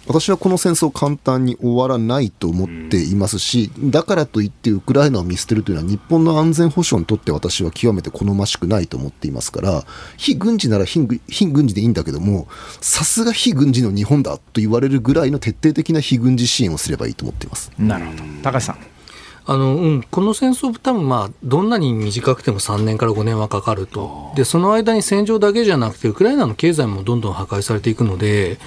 私はこの戦争簡単に終わらないと思っていますし、だからといってウクライナを見捨てるというのは日本の安全保障にとって私は極めて好ましくないと思っていますから、非軍事なら非軍事でいいんだけども、さすが非軍事の日本だと言われるぐらいの徹底的な非軍事支援をすればいいと思っています。なるほど。高橋さん。あのうん、この戦争、多分まあどんなに短くても3年から5年はかかると、でその間に戦場だけじゃなくて、ウクライナの経済もどんどん破壊されていくので、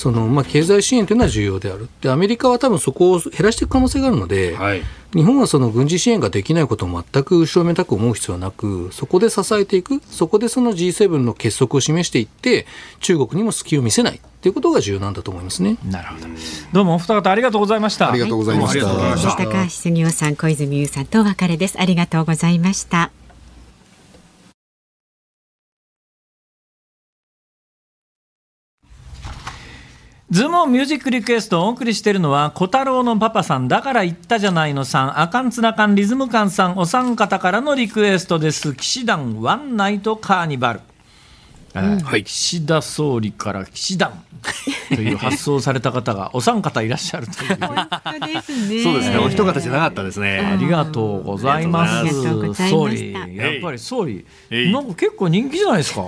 そのまあ、経済支援というのは重要であるで、アメリカは多分そこを減らしていく可能性があるので、はい、日本はその軍事支援ができないことを全く後ろめたく思う必要はなく、そこで支えていく、そこでその G7 の結束を示していって、中国にも隙を見せないということが重要なんだと思いますね。なるほど。どうもお二方ありがとうございました。ありがとうございました。はい、高橋杉雄さん、小泉優さんとお別れです。ありがとうございました。ズームミュージックリクエストをお送りしているのは、小太郎のパパさん、だから言ったじゃないのさん、あかんつなかんリズム感さん、お三方からのリクエストです。騎士団ワンナイトカーニバル。はい、岸田総理から騎士団という発想された方がお三方いらっしゃるという。そうですね。お一方じゃなかったですね。ありがとうございます。総理、やっぱり総理、なんか結構人気じゃないですか？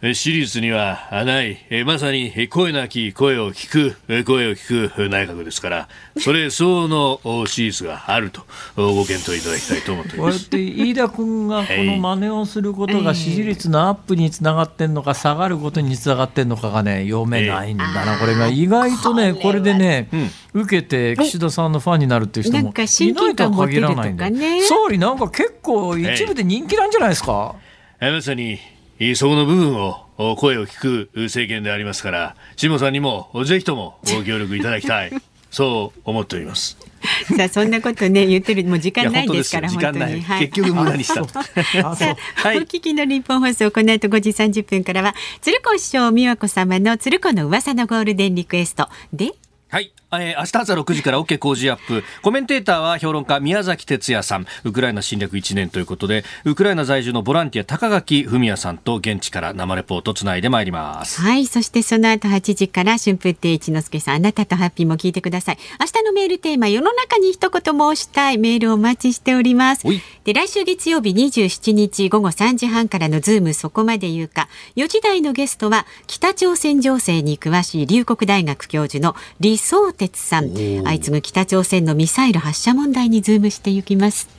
私立にはない、まさに声なき声を聞く、声を聞く内閣ですから、それ相応の私立があるとご検討いただきたいと思っております。こうやって飯田君がこの真似をすることが支持率のアップにつながってんのか、下がることにつながってんのかがね、読めないんだな、これが。意外とね、これでね、受けて岸田さんのファンになるっていう人もいないとは限らないんで、総理、なんか結構、一部で人気なんじゃないですか？まさにそこの部分を声を聞く政権でありますから下さんにもぜひともご協力いただきたい。(laughs) そう思っております。さあそんなことね言ってるもう時間ないですから本当に、はい、結局無駄にしたさあ、(laughs) はい、お聞きの日本放送この後5時30分からは鶴子師匠美和子様の鶴子の噂のゴールデンリクエストで。はい。えー、明日朝6時から OK 工事アップ。コメンテーターは評論家宮崎哲也さん。ウクライナ侵略1年ということで、ウクライナ在住のボランティア高垣文也さんと現地から生レポートつないでまいります。はい。そしてその後8時から春風亭一之輔さん、あなたとハッピーも聞いてください。明日のメールテーマ、世の中に一言申したいメールをお待ちしております。で、来週月曜日27日午後3時半からのズームそこまで言うか。4時台のゲストは、北朝鮮情勢に詳しい龍谷大学教授の李相哲さん。相次ぐ北朝鮮のミサイル発射問題にズームしていきます。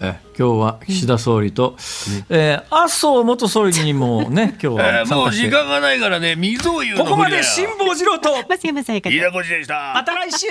え今日は岸田総理と、うん、えー、麻生元総理にもね、(laughs) 今日は、えー、もう時間がないからね、水を言うここまで辛坊治郎と、(laughs) 増山さやか。飯田浩司でした。また来週